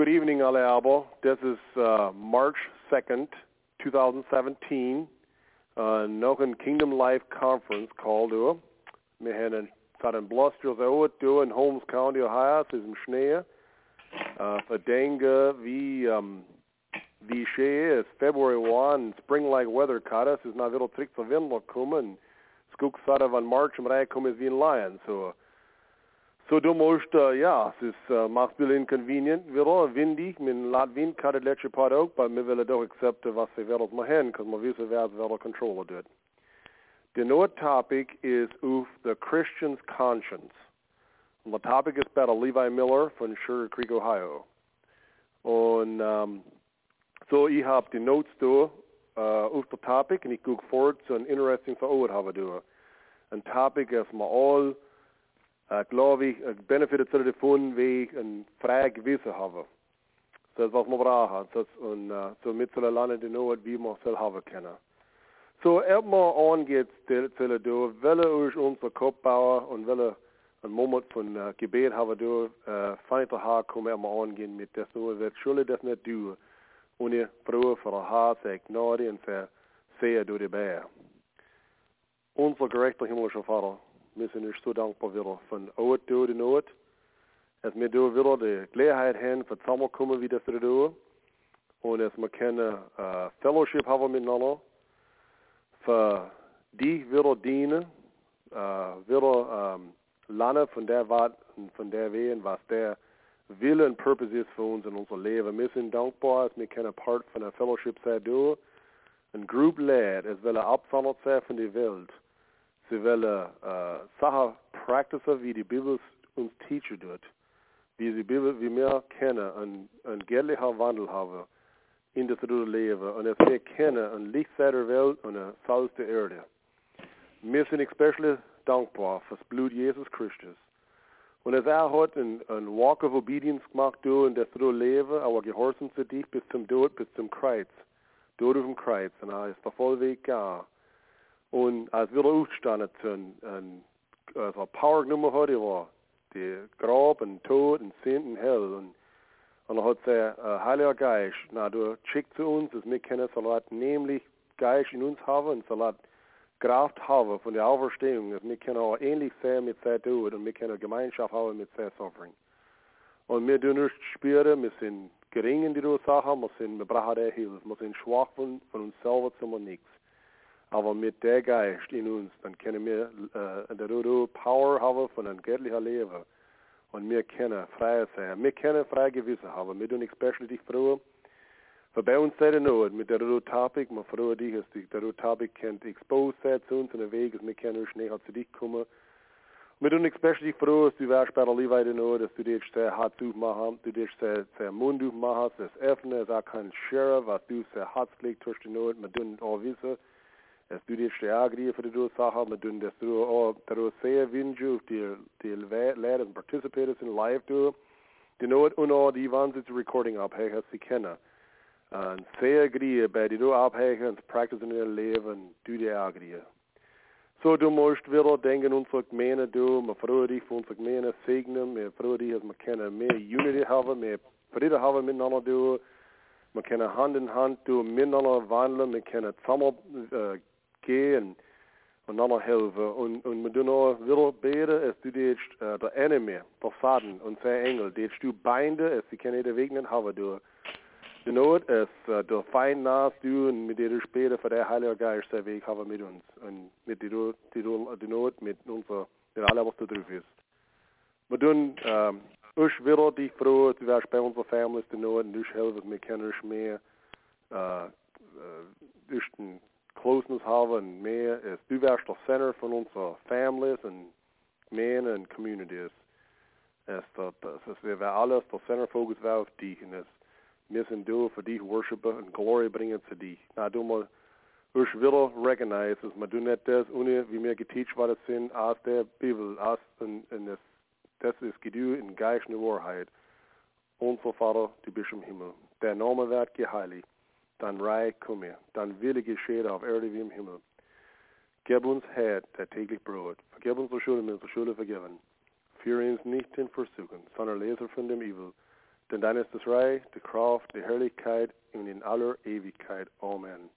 Good evening, alle aber. This is uh, March 2nd, 2017. Uh, nog Kingdom Life Conference call door. We hebben staat in Bluster over door in Holmes County, Ohio. Het is een sneeuw. Uh, verdenken wie, um, wie February 1, spring-like weather kada. Het is na veel tricks of wind komen. Skook zat van March rij komen is wie een lion. So, so du musst, uh, ja, es ist, uh, macht viel inconvenient, wieder, windig, min laat wind kan het lekker part ook, maar we willen toch accepten wat ze wereld maar hen, because we wissen wer het wel controle doet. The next topic is of the Christian's conscience. And the topic is by Levi Miller from Sugar Creek, Ohio. Und um, so ich habe die Notes da uh, auf der Topic und ich gucke fort zu einem interesting Verort haben da. Ein Topic, das wir all uh, glaube ich, uh, benefitet zullen davon, wie ein freies Gewissen haben. Das ist, was wir brauchen. Das, und uh, so mit zullen lernen, die know, wie wir es haben können. So, erstmal angeht es zullen do, welche euch unser Kopf bauen und welche ein Moment von uh, Gebet haben do, uh, feiner Haar kommen erstmal angehen mit das nur, wird schuldig das nicht. Und ihr Frau für ein Haar, sehr gnade und für sehr durch die Bär. Unser gerechter himmlischer Vater, wir sind euch so dankbar wieder von Oud door de Noord. Als wir door wieder die Gelegenheit haben, für zusammenkommen, wie das tun. Und als wir können uh, Fellowship haben miteinander. Für die wieder dienen. Uh, wieder um, lernen von der Wat und von der Wehen, was der Wille und Purpose ist für uns in unser Leben. Wir sind dankbar, als wir können Part von der Fellowship sein tun. Ein Group led, es will absondert sein von der Welt. Sie wollen äh, Sachen practicen, wie die Bibel uns teachen tut. Wie die Bibel, wie wir kennen, ein, ein göttlicher Wandel haben in das Leben. Und dass wir kennen ein Licht der Welt und ein Salz der Erde. Wir sind especially dankbar für das Blut Jesus Christus. Und als er hat ein, ein Walk of Obedience gemacht, du in das Leben, aber gehorsam zu dich bis zum Tod, bis zum Kreuz. Tod auf dem Kreuz. Und er ist der Vollweg gegangen. Und als wir aufstanden, ein, ein, also Power genommen hat, war die Grab und Tod und Sinn und Hell. Und, und er hat der äh, Heiliger Geist, na, du schickt zu uns, dass wir können Salat nämlich Geist in uns haben und Salat Kraft haben von der Auferstehung, dass wir können auch ähnlich sein mit sein Tod und wir können Gemeinschaft haben mit sein Suffering. Und wir tun nicht spüren, wir sind gering in die Sachen, wir sind, wir brauchen der Hilfe, wir sind schwach von, von uns selber zum nichts. Aber mit der Geist in uns, dann können wir äh, der Power haben von einem göttlichen Leben. Und wir können frei sein. Wir können freie Gewissen haben. Wir tun especially dich froh. Für bei uns sei Not mit der Topic, man froh dich, dass die, der Topic kennt exposed sein zu uns in der Weg, dass wir können schneller zu dich kommen. Wir tun especially froh, dass du wärst bei der der Not, dass du dich sehr hart machen, du dich sehr, sehr Mund machen, das öffnen, es auch kein Sheriff, was du sehr hart legt durch die Not. Wir tun auch wissen, es du dit agri för det då sa men dun det då och det då säger vinju till till led and participators in live do du know it uno die ones it's recording up hey has kenna and säger agri bei det då up hey and practice in their live and du det agri So du måste wieder denken unsere Gemeinde du, man freut dich für unsere Gemeinde segnen, man freut dich, dass man kann mehr Unity haben, mehr Friede haben miteinander du, man kann Hand in Hand du miteinander wandeln, man kann zusammen äh, gehen und einander helfen. Und, und wir tun auch wieder beten, es du dich uh, der Enemy, der Satan und sein Engel, dich du beinde, es sie können den Weg nicht haben, du. Du not, es uh, der Feind nach du und mit dir später für der Heilige Geist der Weg haben mit uns. Und mit dir, die, die Not, mit unser, mit allem, was da drauf ist. Wir tun, ähm, ich wieder dich froh, du wärst bei unserer Familie, die Not, und du helfen, wir können nicht mehr, äh, äh, durch den closeness haben mehr ist du wärst der Center von unserer Families und men und Communities. Es, das, es, wir werden alles, der Center Focus war auf dich und es, sind du für dich worshipen und Glory bringen zu dich. Na, du mal, ich will recognize, dass wir du nicht das, ohne wie wir geteacht worden sind, aus der Bibel, aus, und, und das, das ist gedü in Geist und Wahrheit. Unser Vater, du bist im Himmel. Der Name wird geheiligt dein Reich komme, dein Wille geschehe auf Erde wie im Himmel. Gib uns Herr der täglich Brot. Vergib unsere Schulden, wenn unsere Schulden vergeben. Führe uns nicht in Versuchen, sondern lese von dem Evil. denn dein ist das Reich, die Kraft, die Herrlichkeit und in aller Ewigkeit. Amen.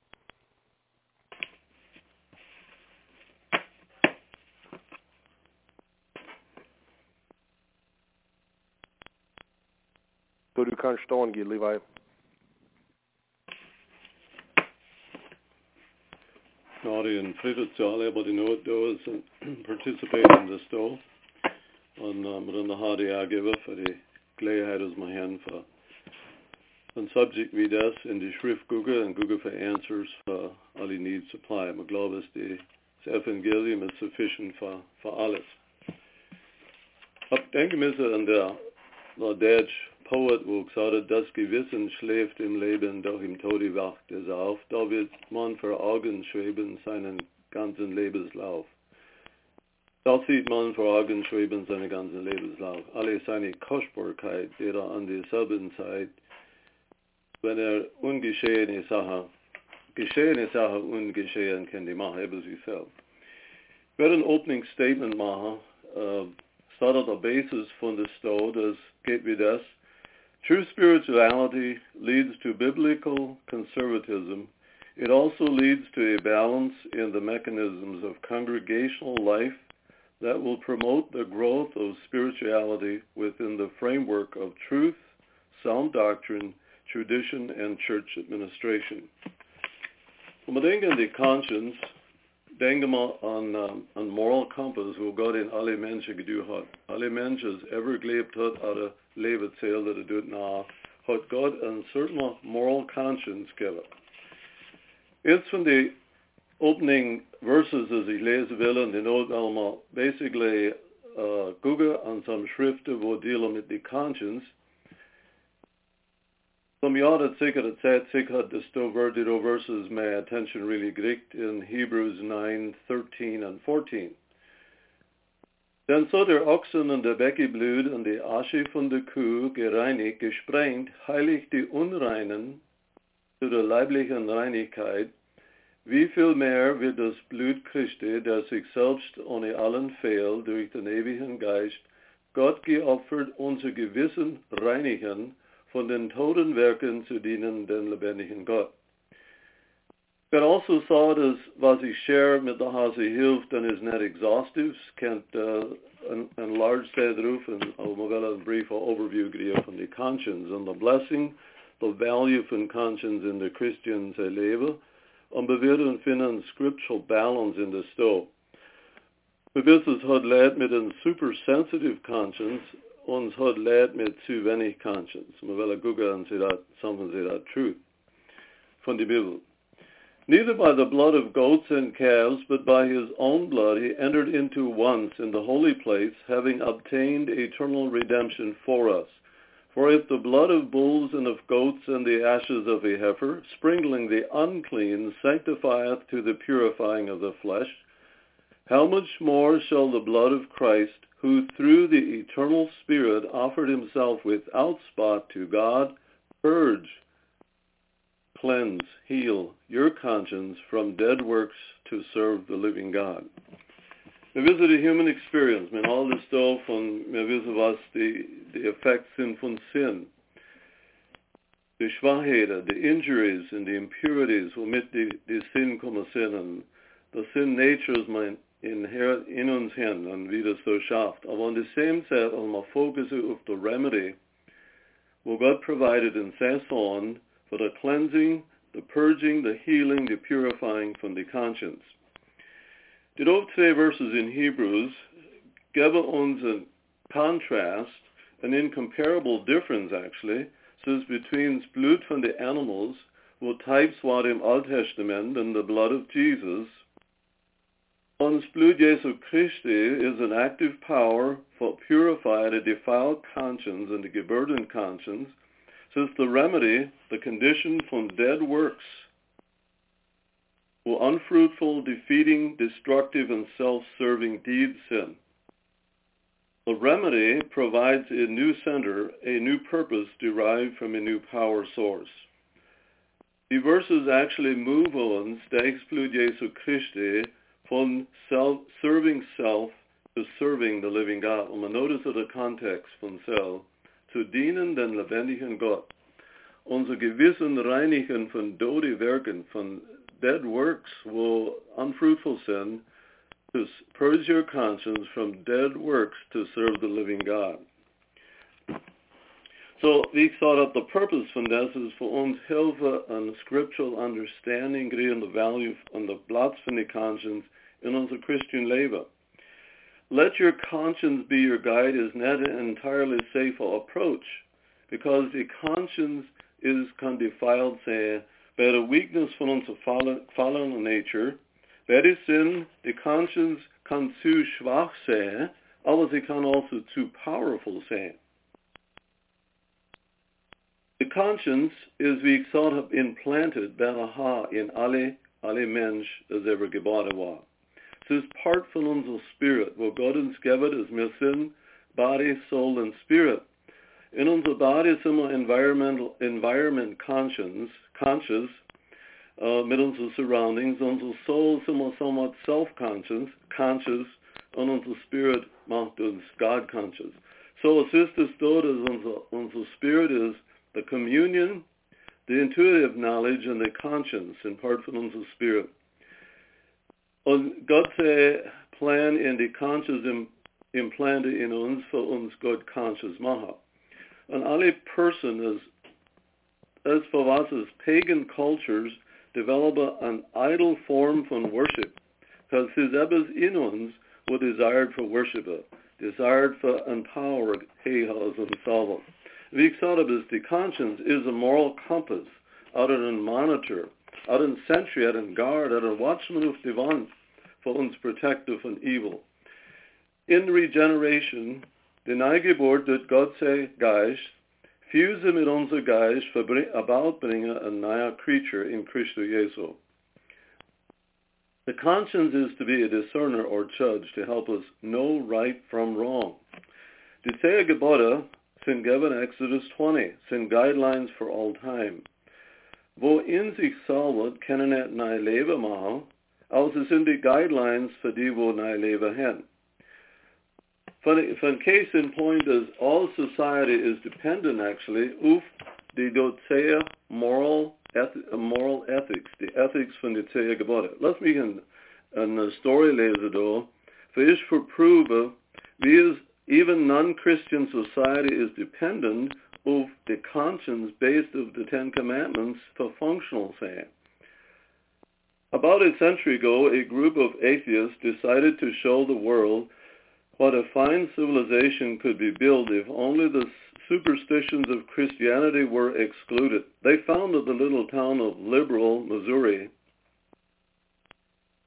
So, du kannst stehen gehen, Levi. Gnade en frihet til alle på de nåde som participerer in this dag. Og med denne har jeg givet for de glede her hos meg hen for en subject vi des in de schrift Google and Google for answers for all you need supply. Men glad is det evangelium is sufficient for, for alles. Ich denke mir so an der, der Deutsch Wo gesagt das Gewissen schläft im Leben, doch im Tode wacht es auf. Da wird man vor Augen schweben seinen ganzen Lebenslauf. Da sieht man vor Augen schweben seinen ganzen Lebenslauf. Alle seine Kostbarkeit, die er an derselben Zeit, wenn er ungeschehene Sachen, geschehene Sachen ungeschehen kann die machen, eben sich selbst. Werde ein Opening Statement machen, uh, startet der Basis von der Story, das geht wie das. True spirituality leads to biblical conservatism. It also leads to a balance in the mechanisms of congregational life that will promote the growth of spirituality within the framework of truth, sound doctrine, tradition, and church administration. Om man denken die conscience, denken man an, um, an moral compass wo Gott in alle Menschen gedoe hat. Alle Menschen ever gelebt hat, hadden leven zählt, dat het doet na, hat Gott een certain moral conscience given. Iets van die opening verses as ich lesen will, und die Not allemaal basically uh, gucken an some Schriften, wo dealen mit die conscience, Säkert sett säkert det står worded verses my attention really gericht in Hebrews 9, 13 and 14. Dann so der Ochsen und der Beckeblut und die Asche von der Kuh gereinigt, gesprengt, heiligt die Unreinen zu der leiblichen Reinigkeit, wie viel mehr wird das Blut Christi, der sich selbst ohne allen Fehl durch den ewigen Geist Gott geopfert, unser Gewissen reinigen, von den toten Werken zu dienen, den lebendigen Gott. But also saw that was ich share mit der Hase hilft, dann is not exhaustive, kennt uh, een, een large set roof en al maar wel een brief overview gegeven van die conscience and the blessing, the value van conscience in the Christians leven, en we willen vinden scriptural balance in de stoel. Het had leid met een super sensitive conscience ons had leid met zu conscience. We willen googlen en say that, something say that truth. Van Bibel. Neither by the blood of goats and calves, but by his own blood he entered into once in the holy place, having obtained eternal redemption for us. For if the blood of bulls and of goats and the ashes of a heifer, sprinkling the unclean, sanctifieth to the purifying of the flesh, how much more shall the blood of Christ, who through the eternal Spirit offered himself without spot to God, purge, cleanse, heal your conscience from dead works to serve the living God. We wissen die human experience, men alles da von, wir wissen was die, die Effekte sind von Sin. Die Schwachheiten, die Injuries und die Impurities, womit die, die Sin kommen sind. The Sin Nature ist mein her, in uns hin und wie das so schafft. Aber on the same set, on my focus of the remedy, wo God provided in Saison for the cleansing, the purging, the healing, the purifying from the conscience. Die zwei verses in Hebrews geben uns a contrast, an incomparable difference actually, says between blood from the animals, wo types war im Testament and the blood of Jesus, Ons bloed Jesu Christi is an active power for purifying a defiled conscience and a geburden conscience, since the remedy, the condition from dead works, were unfruitful, defeating, destructive, and self-serving deed sin. The remedy provides a new center, a new purpose derived from a new power source. The verses actually move on to exclude Jesu Christi from self, serving self to serving the living God. Und man notice the context from self zu dienen den lebendigen Gott. Unser Gewissen reinigen von Dodi Werken, von dead works wo unfruitful sin, to purge your conscience from dead works to serve the living God. So, ik zei dat the purpose van this is voor ons helpen een scriptural understanding krijgen the value and the plaats van the conscience in onze Christian labor. Let your conscience be your guide is not an entirely safe approach because the conscience is defiled say by the weakness van onze fallen, nature. That is sin, the conscience can zu schwach zijn, aber sie kann also too powerful sein. The conscience is, ik thought of, implanted ha in alle, alle Mensch, das ever geboren war. Ist part von unser Spirit, wo Gott uns gibt, ist wir Body, Soul and Spirit. In unser Body sind wir environmental, environment conscious, conscious uh, mit unseren surroundings. Unser Soul sind wir somewhat self-conscious, conscious, und unser Spirit macht uns God-conscious. So es ist es dort, dass unser, unser Spirit is the communion, the intuitive knowledge, and the conscience in part von unser Spirit. Und Gottes Plan in die Conscious im, implante in uns für uns Gott conscious machen. Und alle Personen, as for was as pagan cultures, develop an idol form von worship. Because his ebbes in uns were desired for worship, desired for empowered hehas and salvos. Viksadabis, the conscience is a moral compass, out an monitor, out an sentry, out an guard, out a watchman of divine for uns protective and evil. In regeneration, den Neugeburt dort Gott sei Geist, fuse mit unser Geist about bringen a neuer creature in Christo Jesu. The conscience is to be a discerner or judge to help us know right from wrong. Zehn Gebote sind given Exodus 20, sind guidelines for all time. Wo in sich salvet können nicht er neue Leben machen, also sind die guidelines für die, wo neue Leben haben. Von, von case in point is all society is dependent actually auf die Dozea moral, moral ethics, die ethics von der zehn Gebote. Lass mich eine ein Story lesen da, für ich verprobe, wie es even non-Christian society is dependent of the conscience based of the Ten Commandments for functional saying. About a century ago, a group of atheists decided to show the world what a fine civilization could be built if only the superstitions of Christianity were excluded. They founded the little town of Liberal, Missouri,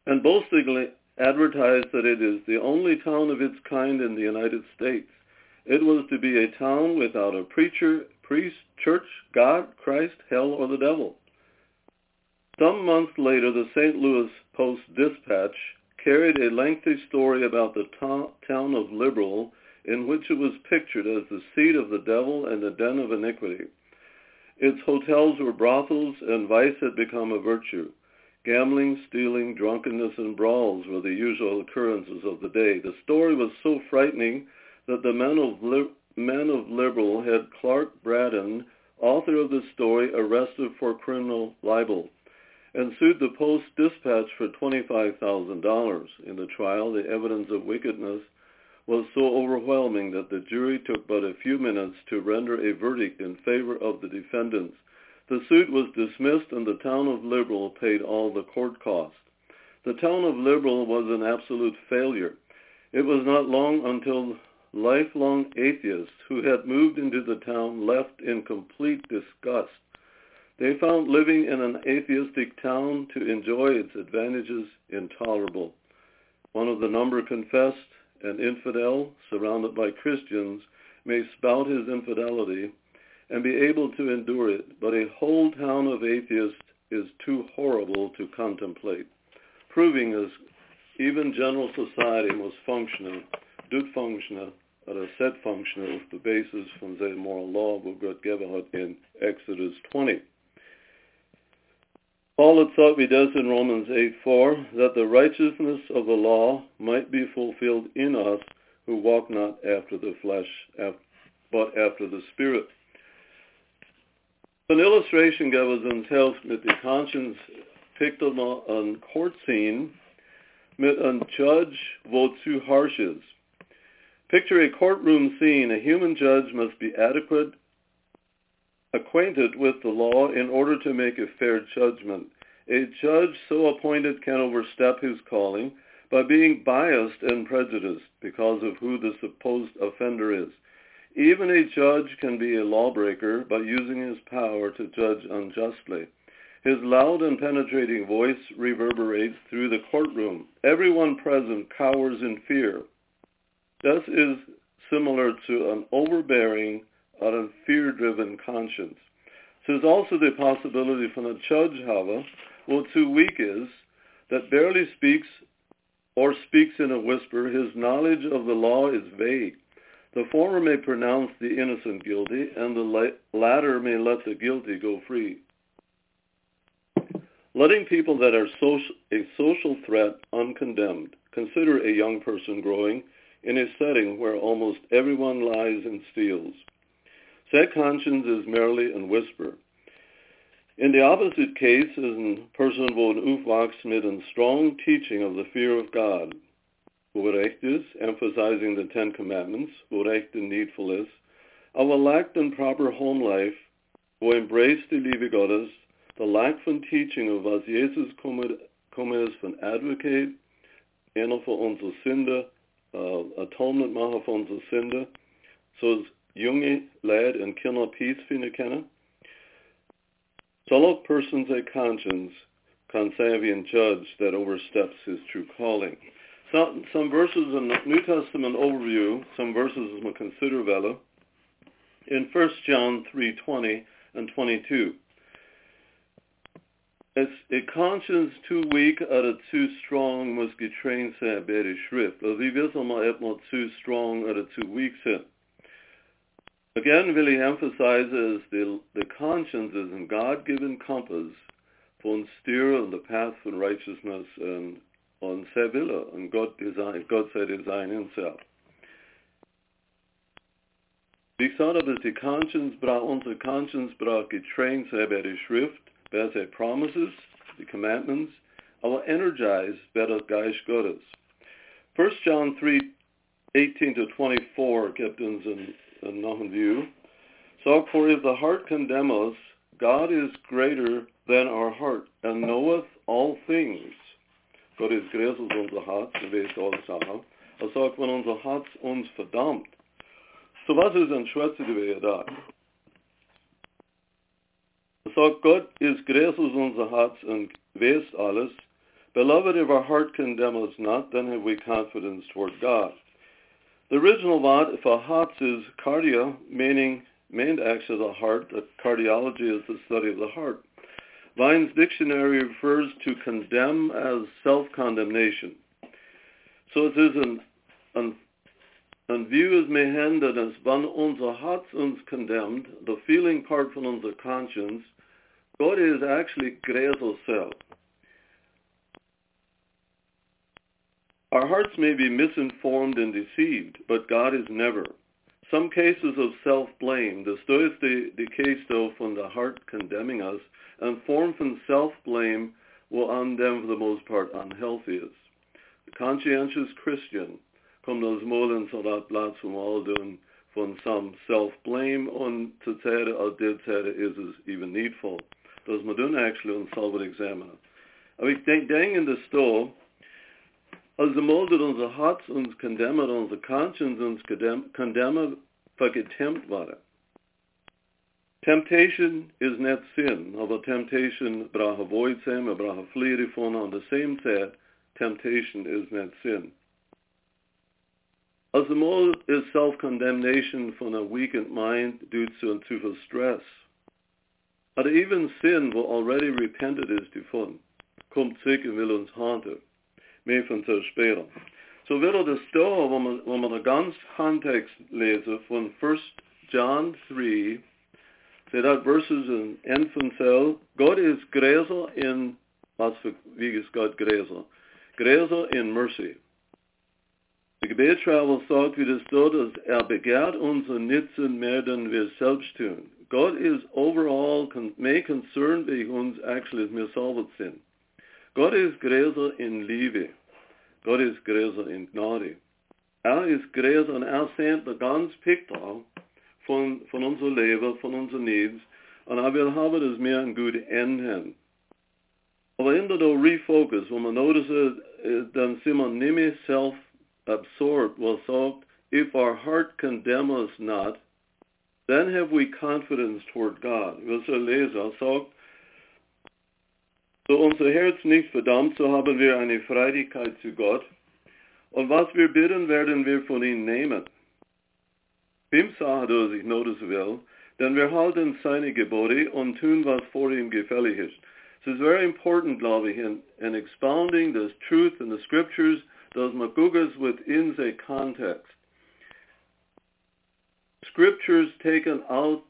and boastingly advertised that it is the only town of its kind in the United States. It was to be a town without a preacher, priest, church, God, Christ, hell, or the devil. Some months later, the St. Louis Post-Dispatch carried a lengthy story about the to- town of Liberal in which it was pictured as the seat of the devil and the den of iniquity. Its hotels were brothels, and vice had become a virtue. Gambling, stealing, drunkenness, and brawls were the usual occurrences of the day. The story was so frightening that the men of, Li- of Liberal had Clark Braden, author of the story, arrested for criminal libel and sued the Post-Dispatch for $25,000. In the trial, the evidence of wickedness was so overwhelming that the jury took but a few minutes to render a verdict in favor of the defendants. The suit was dismissed and the town of Liberal paid all the court costs. The town of Liberal was an absolute failure. It was not long until lifelong atheists who had moved into the town left in complete disgust. They found living in an atheistic town to enjoy its advantages intolerable. One of the number confessed, an infidel surrounded by Christians, may spout his infidelity and be able to endure it, but a whole town of atheists is too horrible to contemplate, proving as even general society must function, doet functionen, eller set functionen of the basis from the moral law of God given in Exodus 20. Paul thought we does in Romans 8:4 that the righteousness of the law might be fulfilled in us who walk not after the flesh, but after the Spirit. An illustration gab es uns helft mit the conscience picked on a court scene mit a judge wo too harsh is. Picture a courtroom scene. A human judge must be adequate, acquainted with the law in order to make a fair judgment. A judge so appointed can overstep his calling by being biased and prejudiced because of who the supposed offender is. Even a judge can be a lawbreaker by using his power to judge unjustly. His loud and penetrating voice reverberates through the courtroom. Everyone present cowers in fear. This is similar to an overbearing or a fear-driven conscience. There's also the possibility for a judge, however, who too weak is, that barely speaks or speaks in a whisper, his knowledge of the law is vague. The former may pronounce the innocent guilty, and the latter may let the guilty go free. Letting people that are social, a social threat uncondemned. Consider a young person growing in a setting where almost everyone lies and steals. That conscience is merely a whisper. In the opposite case is a person wo een aufwachs mit a strong teaching of the fear of God, is, emphasizing the Ten Commandments, wo recht and needful is, aber lacked in proper home life, wo embraced die Liebe Gottes, the lack von teaching of was Jesus komme, komme is von advocate, einer für unsere Sünde, uh, atonement machen für unsere Sünde, so junge lad and kinder peace finden können, Solo person's a conscience, consavian judge that oversteps his true calling. Some, some verses in the New Testament overview, some verses we consider vela, in 1 John 3:20 and 22. A conscience too weak a too strong must getrain sig bere schrift. Och vi vet om att too strong or too weak sin. Again, really emphasizes the, the conscience is a God-given compass von steer on the path of righteousness and on Sevilla and God design, God said design himself. Wie gesagt, aber die Conscience braucht, unsere Conscience braucht getrained sei bei der Schrift, bei sei Promises, the commandments, by the Geist Gottes. 1 John 3, 18 to 24 gibt uns ein and not view. So for if the heart condemn us, God is greater than our heart and knoweth all things. Gott ist größer als unser Herz, er weiß alle Sachen. Er sagt, wenn unser Herz uns verdammt, so was ist ein Schwätze, die wir da? Sagt, Gott ist größer als unser Herz und weiß alles. Beloved, if our heart condemn us not, then have we confidence toward God. The original word for hearts is cardia, meaning meant actually the heart. That cardiology is the study of the heart. Vine's dictionary refers to condemn as self-condemnation. So it is an, an, an view is that as wann unser Herz uns condemned, the feeling part von unser conscience, God is actually greater self. Our hearts may be misinformed and deceived, but God is never. Some cases of self-blame, das ist the, the case though von the heart condemning us, and form from self-blame will on them for the most part unhealthy is. The conscientious Christian kommt those Molen so that Alden von some self-blame on täte, als der täte is is even needful. Das man dann actually uns selber examine. Aber ich denke, denke in der Store, Als de moldet unser Herz uns condemnet, unsere conscience uns condemnet, vergetempt waren. Temptation is not sin, aber temptation sein, man braucht flee davon. On the same side, temptation is not sin. As the mol is self-condemnation from a weakened mind due to too viel stress. But even sin, wo already repented is davon, kommt zurück und will uns haunten. meer van te spelen. Zo willen de stoel, waar we de ganz context lezen van 1 John 3, say that verses in end cel, God is grezer in, wie is God grezer? Grezer in mercy. De Gebetsschreiber sagt, wie das dort ist, er begehrt unser Nutzen mehr than wir selbst tun. God is overall may concerned bij ons actually as wir selber sind. God is größer in Liebe. God is größer in Gnade. Er ist größer und er sehnt der ganz Picture von, von unser Leben, von unseren Needs. Und er will haben, dass wir ein gutes Ende haben. Aber in der Refocus, wo man notice, dann sind wir nicht self-absorbed, was sagt, if our heart condemn us not, then have we confidence toward God. Ich will so lesen, er sagt, so unser Herz nicht verdammt, so haben wir eine Freiheit zu Gott. Und was wir bitten, werden wir von ihm nehmen. Wem Sache, dass ich notice will, denn wir halten seine Gebote und tun, was vor ihm gefällig ist. So it's very important, glaube ich, in, in expounding this truth in the scriptures, dass man guckt within the context. Scriptures taken out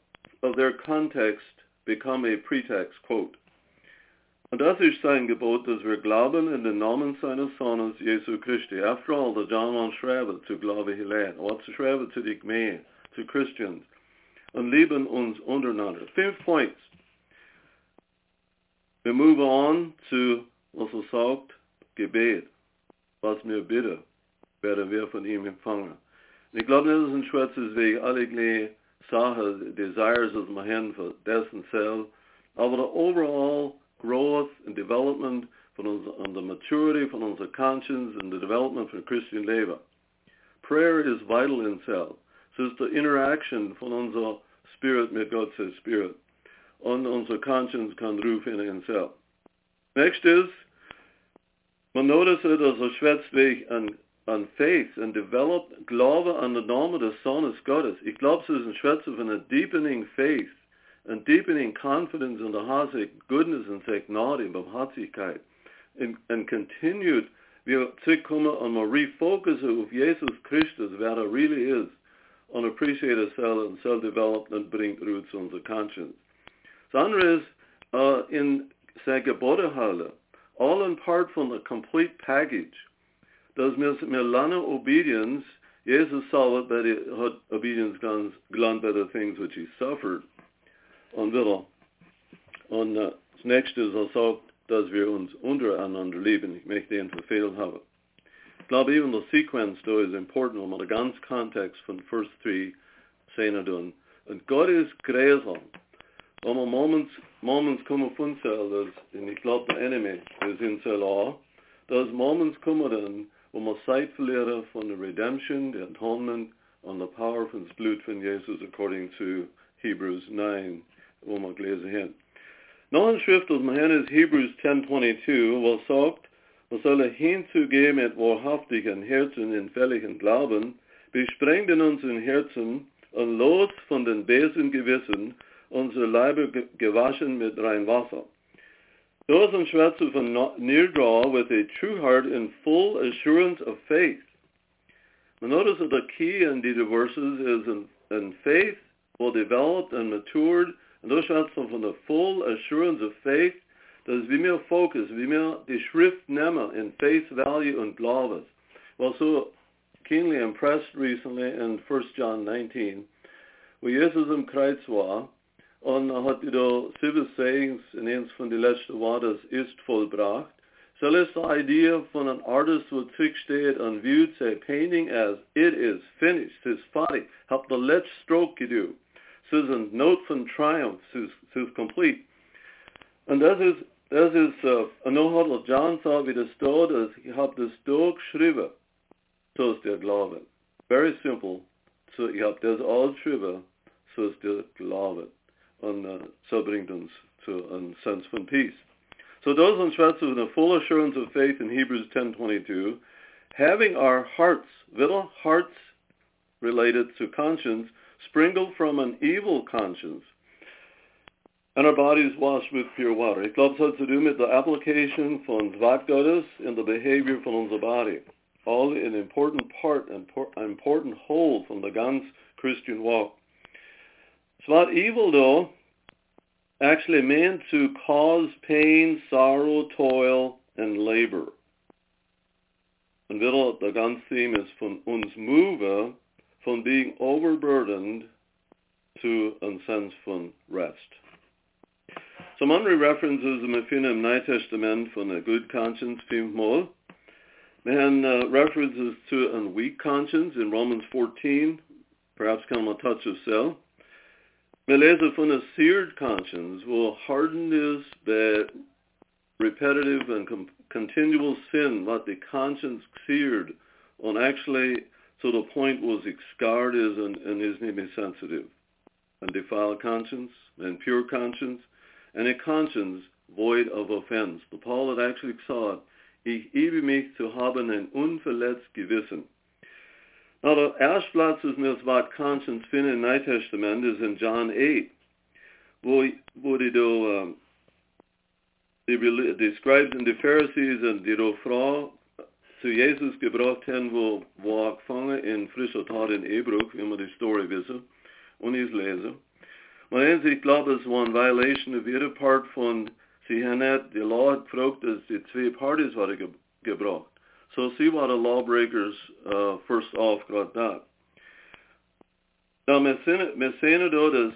of their context become a pretext, quote. Und das ist sein Gebot, dass wir glauben in den Namen seines Sohnes Jesu Christi. After all, the John schreibt zu Glaube hinein. Was schreibt zu die Gemeinde, zu Christians. Und lieben uns untereinander. Fünf points. Wir move on zu, was er sagt, Gebet. Was mir bitte, werden wir von ihm empfangen. Und ich glaube, das ist ein schwarzes Weg. Alle Sachen, Desires, was man haben für dessen selbst. Aber der overall growth and development von and the maturity von unserer conscience and the development von Christian Leben. Prayer is vital in itself. Es ist die Interaction von unser Spirit Gott, sein Spirit. Und unsere Conscience kann rufen in itself. Next is, man notice dass er schwätzt weg an, Faith and develop Glaube an den Namen des Sohnes Gottes. Ich glaube, es ist ein Schwätze von a deepening faith and deepening confidence in the Hasek goodness and Gnade und Barmherzigkeit and, and continued wir zurückkommen und mal refocussen auf Jesus Christus, wer er really is, und appreciate ourselves and self-development bringt Ruhe zu unserer Conscience. Das andere ist, uh, in sein Gebotehalle, all in part von the complete package, wir, wir Obedience, Jesus saw it, but he had obedience gelernt by the things which he suffered wieder. Und äh, das nächste ist, er sagt, dass wir uns untereinander lieben. Ich möchte den Befehl haben. Ich glaube, even the sequence da ist important, um den ganzen Kontext von first three sehen tun. Und Gott ist grausam. Wenn wir moments, moments kommen von dass, und ich glaube, der Enemy ist in sich auch, dass moments kommen dann, wo wir Zeit verlieren von der Redemption, der Atonement und der Power von das Blut von Jesus, according to Hebrews 9 wo wir gelesen haben. Noch eine Schrift dem Herrn ist Hebrews 10.22, wo es sagt, wir sollen hinzugehen mit wahrhaftigen Herzen in völligen Glauben, besprengt in unseren Herzen und los von den bösen Gewissen, unsere Leiber gewaschen mit rein Wasser. Those in Schwätze von near draw with a true heart in full assurance of faith. Now notice that the key in these verses is in, in faith, well developed and matured Und da schaut man the full assurance of faith, wie wir focus, wie wir die Schrift in faith, value und Glaube. Well, so keenly impressed recently in 1 John 19, wo Jesus im Kreuz war und hat da sieben Sayings in eins von den letzten Worten, ist vollbracht. So ist die Idee von einem Artist, wo zurücksteht und viewed say painting as it is finished, it is fertig, hab the letzte stroke gedo. Es ist ein Note von Triumph, ist, complete. Und das ist, das ist, uh, noch hat John sagt, wie das dort ist, ich habe das dort geschrieben, so ist der Glaube. Very simple. So, ich habe das all geschrieben, so ist der Glaube. Und uh, zu einem sense von peace. So those on Schwarz with a full assurance of faith in Hebrews 10:22, having our hearts, little hearts related to conscience, sprinkled from an evil conscience, and our bodies washed with pure water. Ich glaube, es hat zu tun mit Application von Wort Gottes in the behavior von unserer body. All an important part, an important whole from the ganz Christian walk. It's not evil, though, actually meant to cause pain, sorrow, toil, and labor. En wil de ganze theme is van ons move from being overburdened to a sense van rest. Some andere references we vinden im Neue Testament von a good conscience fünfmal. And uh, references to a weak conscience in Romans 14, perhaps come a touch of cell. Lezen van a seared conscience, will hardened is by repetitive and com- continual sin, what the conscience seared on actually so the point was scarred is and, and is not sensitive. And defiled conscience and pure conscience and a conscience void of offense. The Paul had actually saw it. Ich übe mich zu haben ein unverletzt Gewissen. Erste Platz ist mir das Wort Conscience finden im Neuen Testament ist in John 8, wo, wo die, do, um, die, und Pharisees und die Frau zu Jesus gebracht haben, wo, wo er gefangen in frischer Tat in Ebruch, wie wir die Story wissen, und ich lese. Maar eens, ik geloof, het was een violation of ieder part van, sie haben net, die law had gefragt, dass die zwei parties waren ge gebracht. So see why the lawbreakers uh, first off got that. Now, dass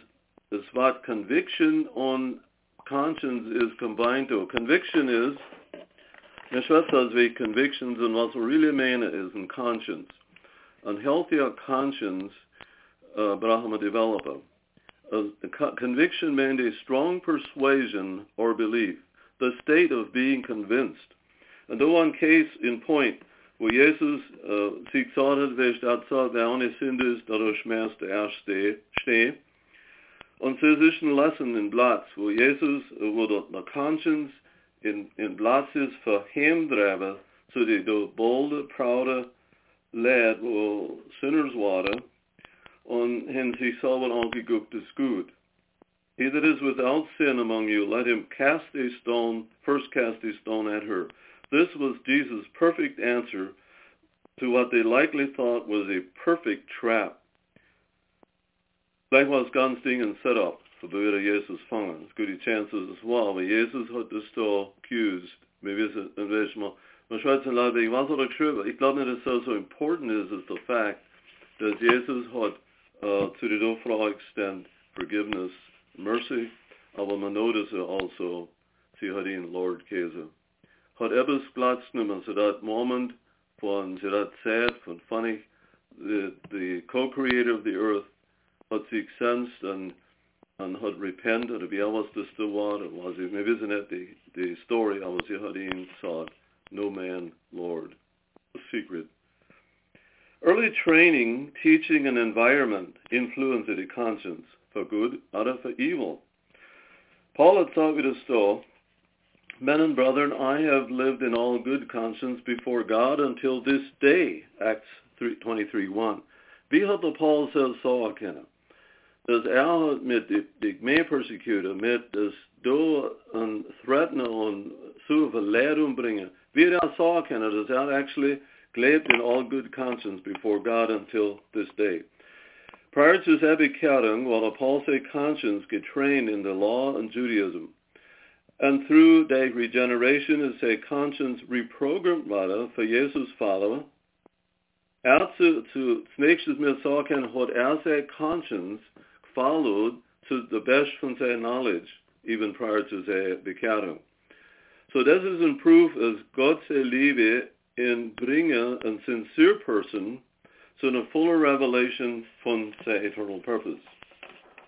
das Wort conviction on conscience is combined to. Conviction is, schwätzt als wie convictions and what we really mean is in conscience. A healthier conscience uh, brauchen wir a conviction means a strong persuasion or belief, the state of being convinced. Då var en case in point hvor Jesus uh, sig sådant hvis at så der ohne syndes dadurch schmerz der erste steh. Und so ist ein lesson in Platz, wo Jesus, uh, wo der conscience in, in Platz ist für him driver, so die do bolde, proude lad, wo sinners water, und hen sie selber angeguckt ist gut. He that is without sin among you, let him cast a stone, first cast a stone at her. This was Jesus' perfect answer to what they likely thought was a perfect trap. Ganz Dingen set up för då är Jesus fången. Chances as well. Men Jesus hade stå accused. Vi visste en vez man. Men Schweizer lärde, vad har det skrivit? Ich glaube nicht, dass so important is the fact that Jesus had uh, to the do extend forgiveness, mercy, aber man notice also, sie hat ihn Lord Käse. Genommen, so that moment von, so that Zeit von funny, the, the co-creator of the earth, hat sich sensed and, and had repented, was das da war, was ich, wir wissen nicht die, die Story, aber sie hat ihn gesagt, no man, Lord, a secret. Early training, teaching, and environment influence the conscience for good or for evil. Paul had thought with us so, Men and brethren, I have lived in all good conscience before God until this day, Acts 23.1. Wie hat der Paul says so erkennen? Dass er mit die mehr Persecutor, mit das do an threaten und so Verlehrung bringen, wie er so erkennen, dass er actually gelebt in all good conscience before God until this day. Prior to his Abikadung, while Paul say conscience get trained in the law and Judaism, and through the regeneration is a conscience reprogrammed rather for Jesus follower, er zu, zu nächstes mir sagen hat er sein conscience followed to the best von seiner knowledge, even prior to seiner Bekehrung. So this is in proof as sei Liebe in bringen a sincere person to a fuller revelation von sein eternal purpose.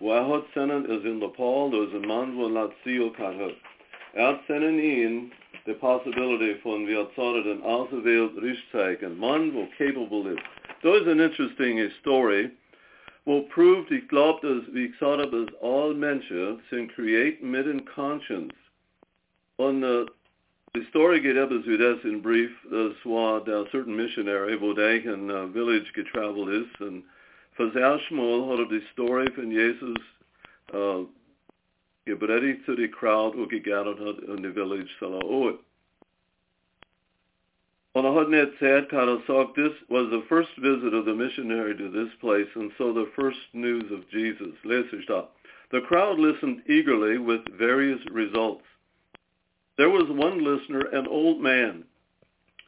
Waar hat sennen is in the Paul, there's a man wo seal kan hat. Er hat sennen ihn the possibility von wie er zahlt an auserwählt Richtzeichen, man wo capable is. There is an interesting story wo proved, ich glaube, dass, wie ich gesagt habe, dass all Menschen sind create mit in conscience. Und uh, the story geht etwas wie das in brief. Das war der certain missionary, wo der in uh, village getravel ist. Und für sehr schmal hat er die Story von Jesus uh, gepredigt zu der crowd, wo gegathert hat in the village hat nicht erzählt, kann er sagt, this was the first visit of the missionary to this place, and so the first news of Jesus. The crowd listened eagerly with various results. There was one listener, an old man,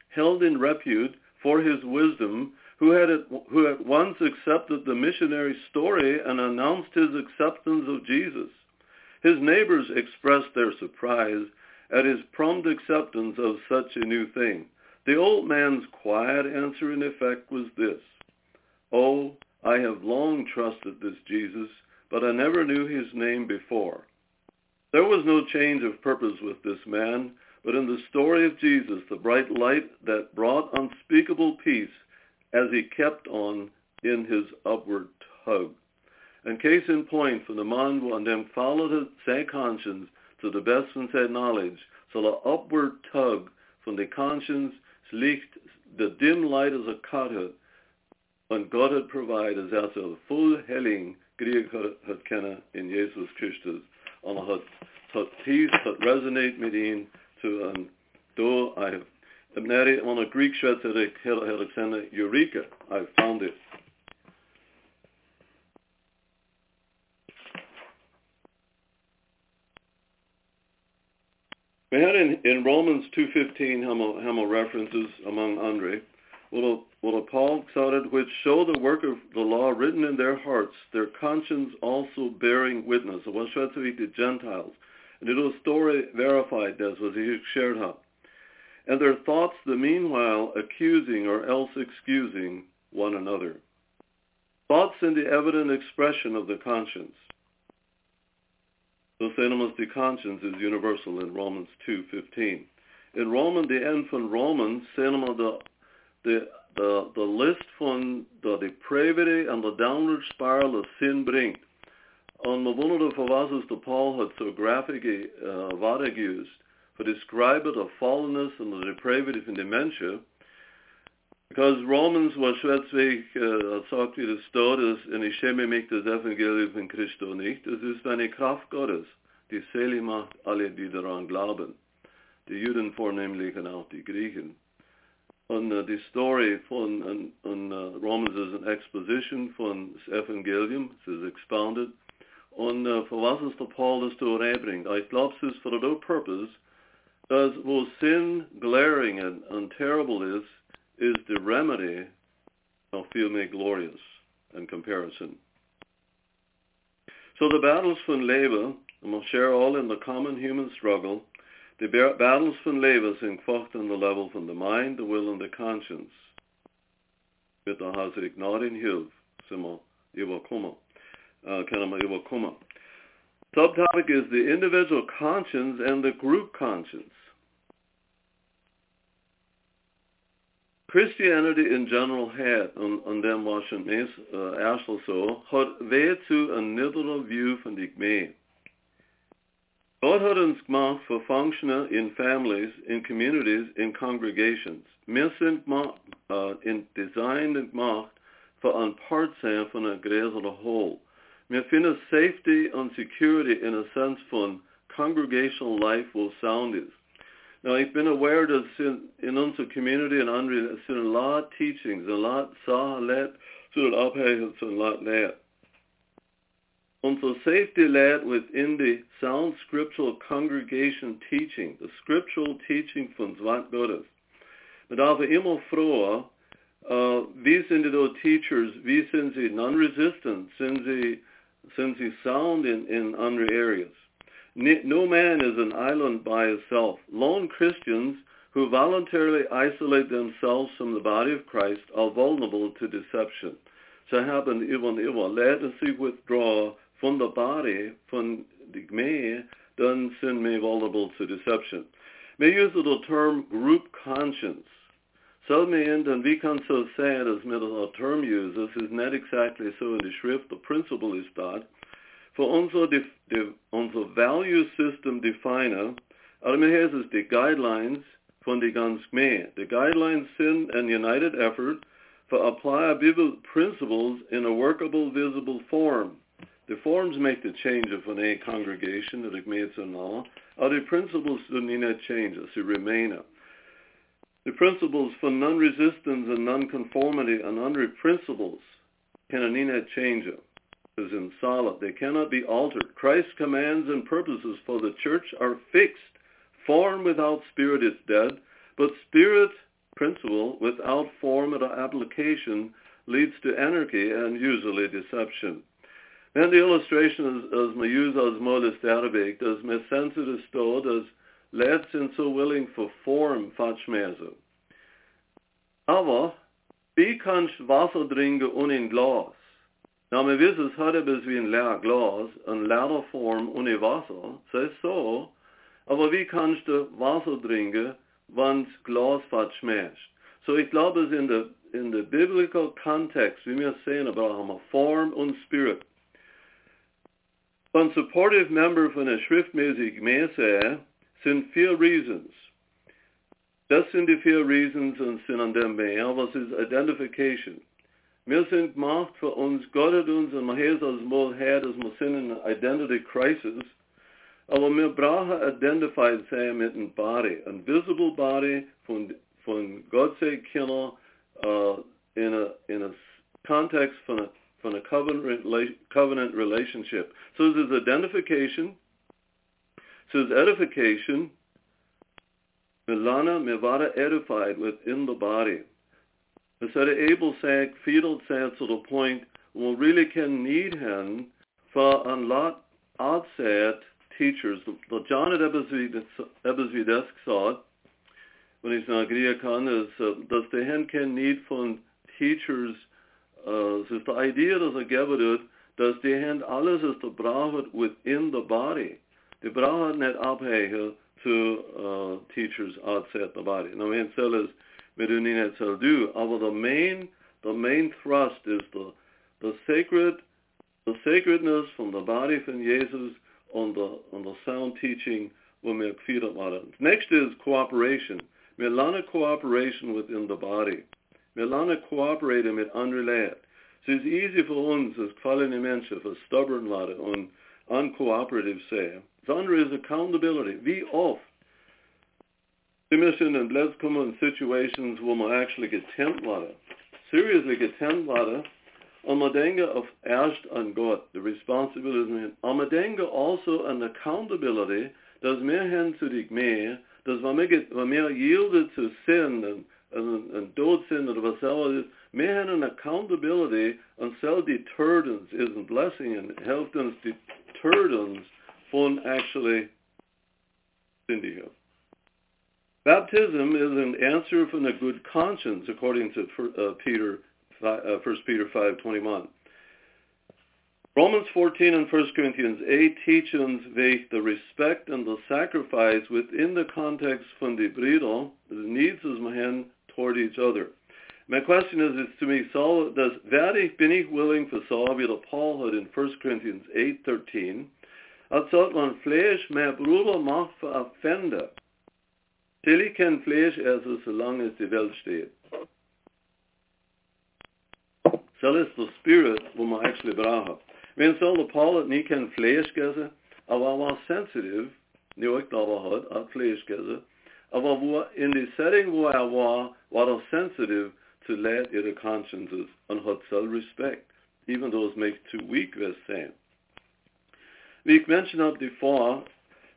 held in repute for his wisdom, who had, who at once accepted the missionary's story and announced his acceptance of Jesus. His neighbors expressed their surprise at his prompt acceptance of such a new thing. The old man's quiet answer in effect was this, Oh, I have long trusted this Jesus, but I never knew his name before. There was no change of purpose with this man, but in the story of Jesus, the bright light that brought unspeakable peace as he kept on in his upward tug. And case in point, for the man van dem followed zijn conscience to the best van zijn knowledge, so the upward tug from the conscience liegt the dim light as a cutter when God had provided as a full helling Grieg had kennen in Jesus Christus. En had, had peace, had resonate met ihn to um, an do I have Neri on a Greek shred had ik Eureka, I found it. We had in, in Romans 2.15 how references among Andre. Well, well, Paul cited which show the work of the law written in their hearts, their conscience also bearing witness. So what should the Gentiles? And it was story verified as was shared how. And their thoughts the meanwhile accusing or else excusing one another. Thoughts in the evident expression of the conscience. The sentiment the conscience is universal in Romans 2.15. In Roman, the end van Romans, sentiment the de, de, de list van de depravity and the downward spiral of sin brengt. En we wonderen voor wat is de Paul had so graphic uh, used describe it of fallenness and the depravity of dementia. Because Romans was schwetzweg, uh, sagt wie das dort ist, und ich schäme mich das Evangelium von Christo nicht. Es ist eine Kraft Gottes, die selig macht alle, die daran glauben. Die Juden vornehmlich und auch die Griechen. Und uh, die Story von und, und, uh, Romans ist eine Exposition von das Evangelium, es ist expounded. Und uh, für was ist der Paul das zu reinbringt? Ich glaube, es ist for the purpose, dass wo sin glaring and, and terrible is, is the remedy of feel made glorious in comparison. So the battles Leben, and we'll share all in the common human struggle, the battles van leven zijn gevochten on the level from the mind, the will, and the conscience. In kuma. Uh, Subtopic is the individual conscience and the group conscience. Christianity in general had, on, on den was het meest uh, weer to een nederige view van die gemeen. God had ons gemaakt voor functionen in families, in communities, in congregations. Gemacht, uh, in designed gemacht für ein Part sein von einer größeren Whole. Wir finden safety and security in a sense von congregational life will sound is. I've been aware that in, in onze community and there's been a lot teachings, a lot saw, let, that ophef a lot let. Unser safety led within the sound scriptural congregation teaching, the scriptural teaching from Zwart Gottes. Men därför immer froher, uh, wie sind teachers, wie sind sie non-resistant, sind sie, sind sound in, in other areas. No man is an island by himself. Lone Christians who voluntarily isolate themselves from the body of Christ are vulnerable to deception. Ze hebben even even laten zich withdraw from the body, from the me, dan zijn me vulnerable to deception. May use the term group conscience. Zelfmeend, and we can so say it as middle term uses, is not exactly so in the Schrift. The principle is that for unser, de, de, unser value system definer, allemaal is the guidelines von die ganz mehr. The guidelines sind an united effort for applicable principles in a workable, visible form. The forms make the change of an a congregation that it makes an all. Are the principles do not change, as remain. The principles for non-resistance and non-conformity and under principles can not change is in solid. They cannot be altered. Christ's commands and purposes for the church are fixed. Form without spirit is dead, but spirit principle without form or application leads to anarchy and usually deception. Men the illustration as, as use as derbeek, as me sensitive stod, as sind so willing for form fatschmese. Aber, wie kannst Wasser trinken ohne Glas? Na, me wissen, es hat etwas wie ein leer Glas, ein leerer Form ohne Wasser. Das ist so. Aber wie kannst du Wasser trinken, wenn das Glas verschmeckt? So, ich glaube, es in der, in der biblical Kontext, wie wir sehen, Abraham, Form und Spirit. Ein supportive member von der schriftmäßigen Messe sind vier Reasons. Das sind die vier Reasons und sind an dem mehr. Was ist Identification? Wir sind gemacht für uns, Gott hat uns, man hat als mal her, dass wir sind in einer Identity Crisis, aber wir brauchen identified sein mit einem Body, ein visible Body von, von Gott sei Kinder uh, in a in a context von a von a covenant covenant relationship. So there's identification, so there's edification. Milana Mivada edified within the body. Able sag, fetal sag to the point we really can need him for a lot outside teachers. The John at Ebbesvidesk saw when he's not kan is uh, dass hen kein need von teachers uh, es ist die Idee, dass er wird, dass die hen alles ist der braucht within the body. Die braucht nicht abhängen zu uh, teachers outside the body. Now, Ziel ist, so aber the main, the main thrust is the, the sacred, the sacredness from the body von Jesus on the, on the sound teaching. Next is cooperation. Lernen cooperation within the body. Cooperate mit anderen Leuten. Es ist easy für uns als gefallene Menschen, für stubborn Leute und uncooperative sein. Das ist accountability. Wie oft in blessed kommen situations wo man actually getempt werden. Seriously getempt werden und man denke auf erst an Gott, the responsibility, und man denke also an accountability, dass wir hin zu dich mehr, dass wenn wir, wenn wir yielden zu Sin und, und, und Todsinn oder was auch ist, wir haben an accountability und self deterred uns, ist ein blessing und hilft uns deterred uns von actually sündigen. Baptism is an answer from a good conscience, according to uh, Peter, uh, 1 Peter 5:21. Romans 14 and 1 Corinthians 8 teach us the respect and the sacrifice within the context from the bridal, the needs of man toward each other. My question is, is to me, Saul, does ich, bin ich willing for Saul, wie der Paul had in 1 Corinthians 8:13, als sollte man Fleisch mehr Bruder macht für Offender. Till ich kein Fleisch esse, solange es die Welt steht. So ist der Spirit, wo man actually braucht. Wenn so der Paul nie kein Fleisch gegessen, aber er war sensitive, nie ich glaube hat, hat Fleisch gegessen, aber wo, in the setting wo er war, war er sensitive to let ihre consciences and hat self-respect, even though it makes too weak, wir sehen. Wie ich mentioned up before,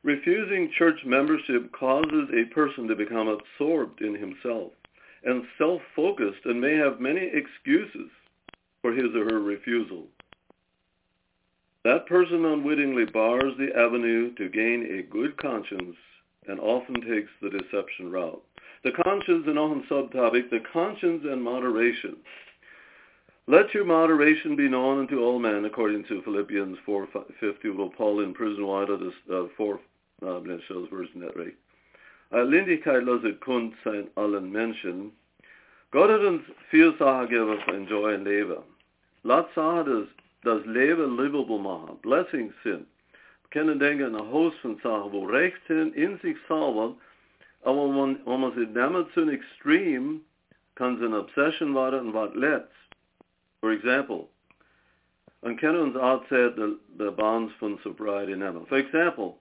Refusing church membership causes a person to become absorbed in himself and self-focused and may have many excuses for his or her refusal. That person unwittingly bars the avenue to gain a good conscience and often takes the deception route. The conscience and on subtopic, the conscience and moderation. Let your moderation be known unto all men, according to Philippians 4.50, well, Paul in prison why does uh, 4 uh, shows version that right. Lindigkeit laat het kunt zijn allen mensen. God hat uns viel Sachen gegeben für Enjoy und Leben. Laat Sachen das, Leben livable machen, Blessings sind. Wir können denken an ein Haus von Sachen, wo recht sind, in sich selber, aber wenn wenn man sie nimmt zu Extrem, kann es eine Obsession werden und was letzt. For example, man kann uns outside the, the bonds von sobriety nehmen. For example,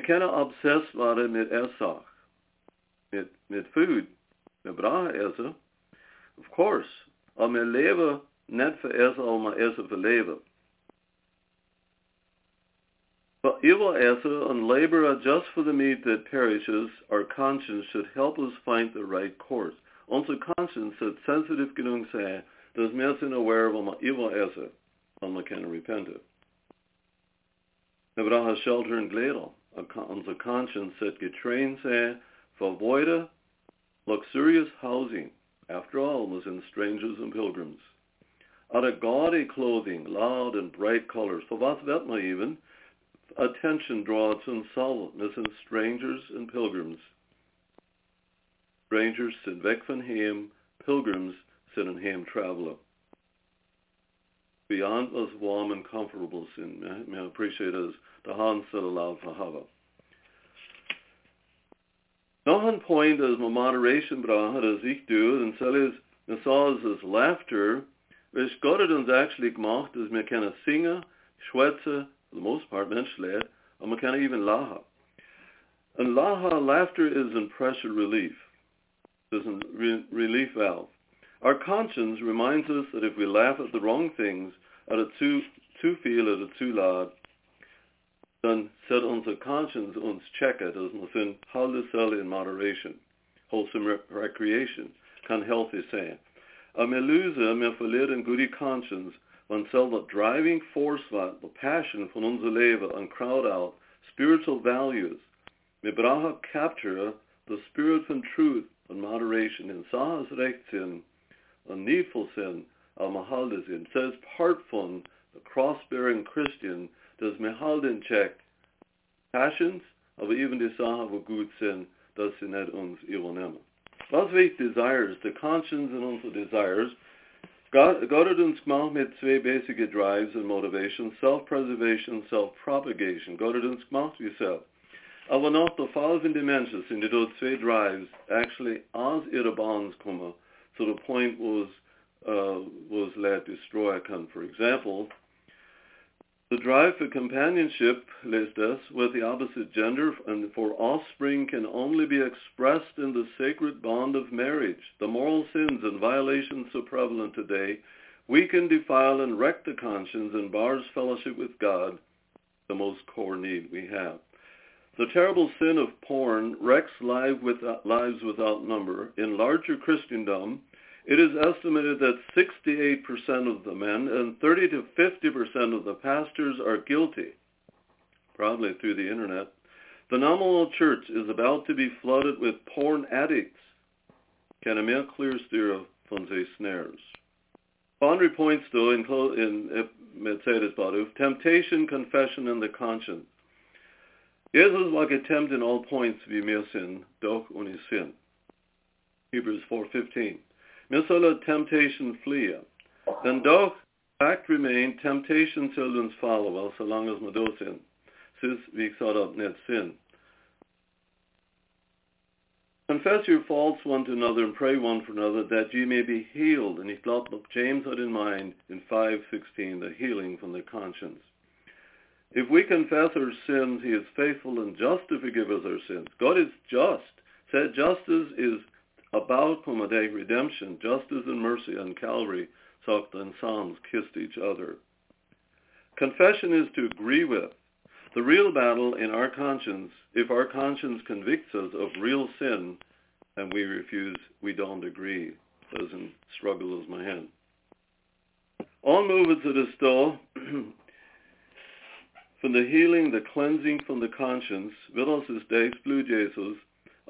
können obsessed werden mit Essach, mit, mit Food. Wir brauchen Essen, of course. Aber wir leben nicht für Essen, aber wir essen für Leben. But evil esse and labor just for the meat that perishes, our conscience should help us find the right course. Onze conscience should sensitive sein, dass wir sind aware of our evil esse, and we can repent it. We brauchen shelter and glädel. Onze conscience should getrained sein, vervoide luxurious housing. After all, was in strangers and pilgrims. Out of gaudy clothing, loud and bright colors, for wird man even, attention drawn to solidness in strangers and pilgrims. Strangers sind weg van heim, pilgrims sind een heim traveler. Beyond us warm and comfortable sin, I appreciate as the hand still allowed for hava. Nog een point as my moderation brachen as ich doe, en sal is, en sal is laughter, which God hat uns actually gemacht, dass wir können singen, schwätzen, for the most part menschlich, and we can even laha. And laha, laughter is in pressure relief. It's a re- relief valve. Our conscience reminds us that if we laugh at the wrong things, at a too, too viel, at a too loud, dann set unser conscience uns checken, dass wir sind halbe Selle in moderation. Wholesome re- recreation kann healthy sein. A wir lösen, wir verlieren gute conscience, wenn the driving force war, the passion von unser Leben and crowd out spiritual values. Wir brauchen capture the spirit von truth and moderation in Sahas Rechtssinn and needful sin al Mahaldesinn. Says part von the cross-bearing Christian does Mahald in check passions, aber even die Sache wo gut sind, dass sie nicht uns übernehmen. Was wichtig desires, the conscience and unsere desires, God, God hat uns mit zwei basic drives and motivations, self-preservation, self-propagation. God hat uns gemacht wie self. Aber noch der Fall von den Menschen sind die dort zwei drives actually aus ihrer bonds kommen to the point was uh, was let destroy can. For example, the drive for companionship, lest us, with the opposite gender and for offspring can only be expressed in the sacred bond of marriage. The moral sins and violations so prevalent today weaken, defile, and wreck the conscience and bars fellowship with God, the most core need we have. The terrible sin of porn wrecks lives without number. In larger Christendom, it is estimated that 68% of the men and 30 to 50% of the pastors are guilty, probably through the internet. The nominal church is about to be flooded with porn addicts. Can a meer clear steer van zijn snares? Boundary points though in, in Mercedes Baduf, temptation, confession, and the conscience. Jesus war getempt in all points wie mir sin, doch ohne sin. Hebrews 4.15 Mir temptation flee. Then doch fact remain, temptation uns follow, so long as wir da sind. Sis, wie ich gesagt net sin. Confess your faults one to another and pray one for another that ye may be healed. And ich glaube, James had in mind in 5.16 the healing from the conscience. If we confess our sins, he is faithful and just to forgive us our sins. God is just. Said justice is about from a day redemption, justice and mercy on Calvary, Sakta and Psalms kissed each other. Confession is to agree with. The real battle in our conscience, if our conscience convicts us of real sin, and we refuse, we don't agree. Doesn't struggle as my hand. On moving to the store, from the healing, the cleansing from the conscience, ons is deze blue Jesus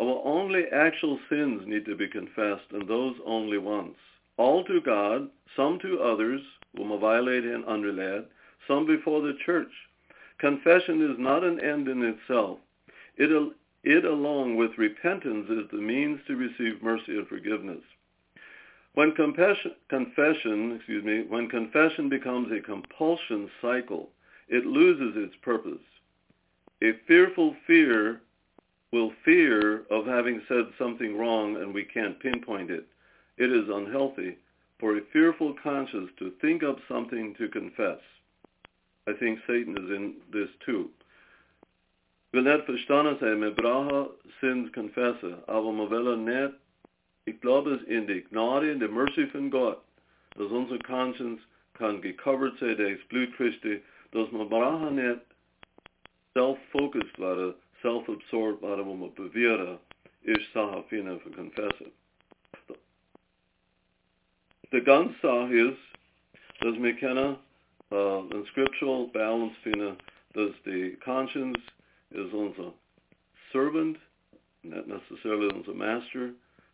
our only actual sins need to be confessed, and those only once. All to God, some to others, whom a violate and underled, some before the church. Confession is not an end in itself. It, it along with repentance is the means to receive mercy and forgiveness. When confession, excuse me, when confession becomes a compulsion cycle, it loses its purpose. A fearful fear will fear of having said something wrong and we can't pinpoint it. It is unhealthy for a fearful conscience to think up something to confess. I think Satan is in this too. Wir net verstanden sein, wir brauchen sins confesse, aber wir wollen nicht, ich glaube es in die Gnade, in der Mercy von Gott, dass unsere Conscience kann gecovert sein, durch Blut Christi, dass wir brauchen nicht self-focused waren, self-absorbed waren om te beweren, is sahafina. De ganze Sache ist, dass wir kennen, uh, in scriptural balance Fina does the conscience is unser servant, not necessarily unser master,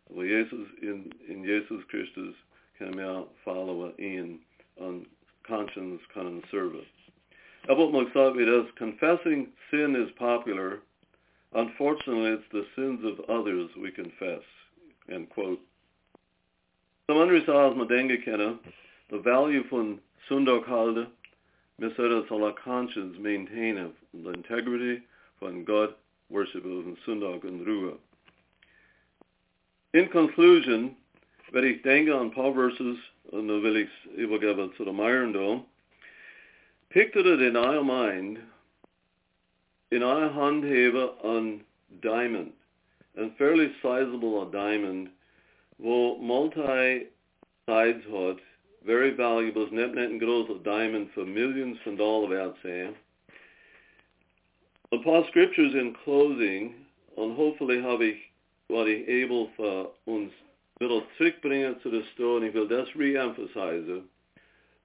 aber Jesus, in, in Jesus Christus kan wir followen in, on conscience kann serve. Aber what sagt wie das, confessing sin is popular, unfortunately it's the sins of others we confess, end quote. Som andre sa als man denken kennen, the value von wir sollten our conscience maintain the integrity von God worship von Sundog und Ruhe. In conclusion, wenn ich denke an ein paar Verses, und dann will ich es übergeben zu dem Iron picture it in our mind, in our hand handhaven an diamond, a fairly sizable a diamond, wo multi-sides hat, very valuable, net net and grows of diamond for millions van dollar wert zijn. Een paar scriptures in closing, and hopefully have ich, wat ich able for uns wieder zurückbringen zu der Story, ich will das re-emphasize.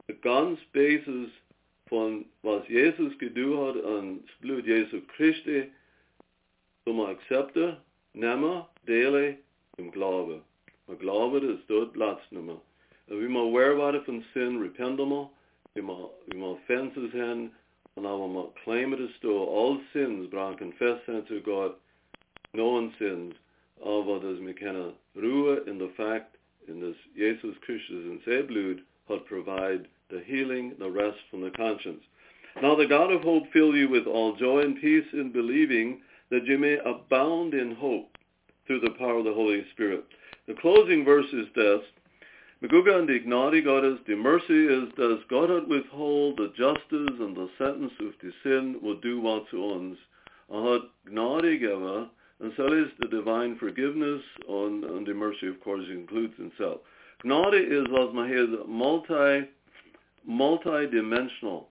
The ganz basis von was Jesus gedu hat an das Blut Jesu Christi, zum accepte, nehmen, delen im Glaube. Maar glaube dat is dort Platz nummer. En wie maar aware worden van sin, repenten we, wie maar, wie maar offenses hen, en dan we maar claimen het door all sins, bran confessen to God, known sins, aber dass wir keine Ruhe in the fact, in das Jesus Christus in sein Blut hat provide the healing, the rest from the conscience. Now the God of hope fill you with all joy and peace in believing that you may abound in hope through the power of the Holy Spirit. The closing verse is this. Meguga and the gnade Gottes, the mercy is, does God withhold the justice and the sentence of the sin will do what to uns. And hat gnade and so is the divine forgiveness and, and the mercy, of course, includes himself. Gnade is, was man multi, multi-dimensional.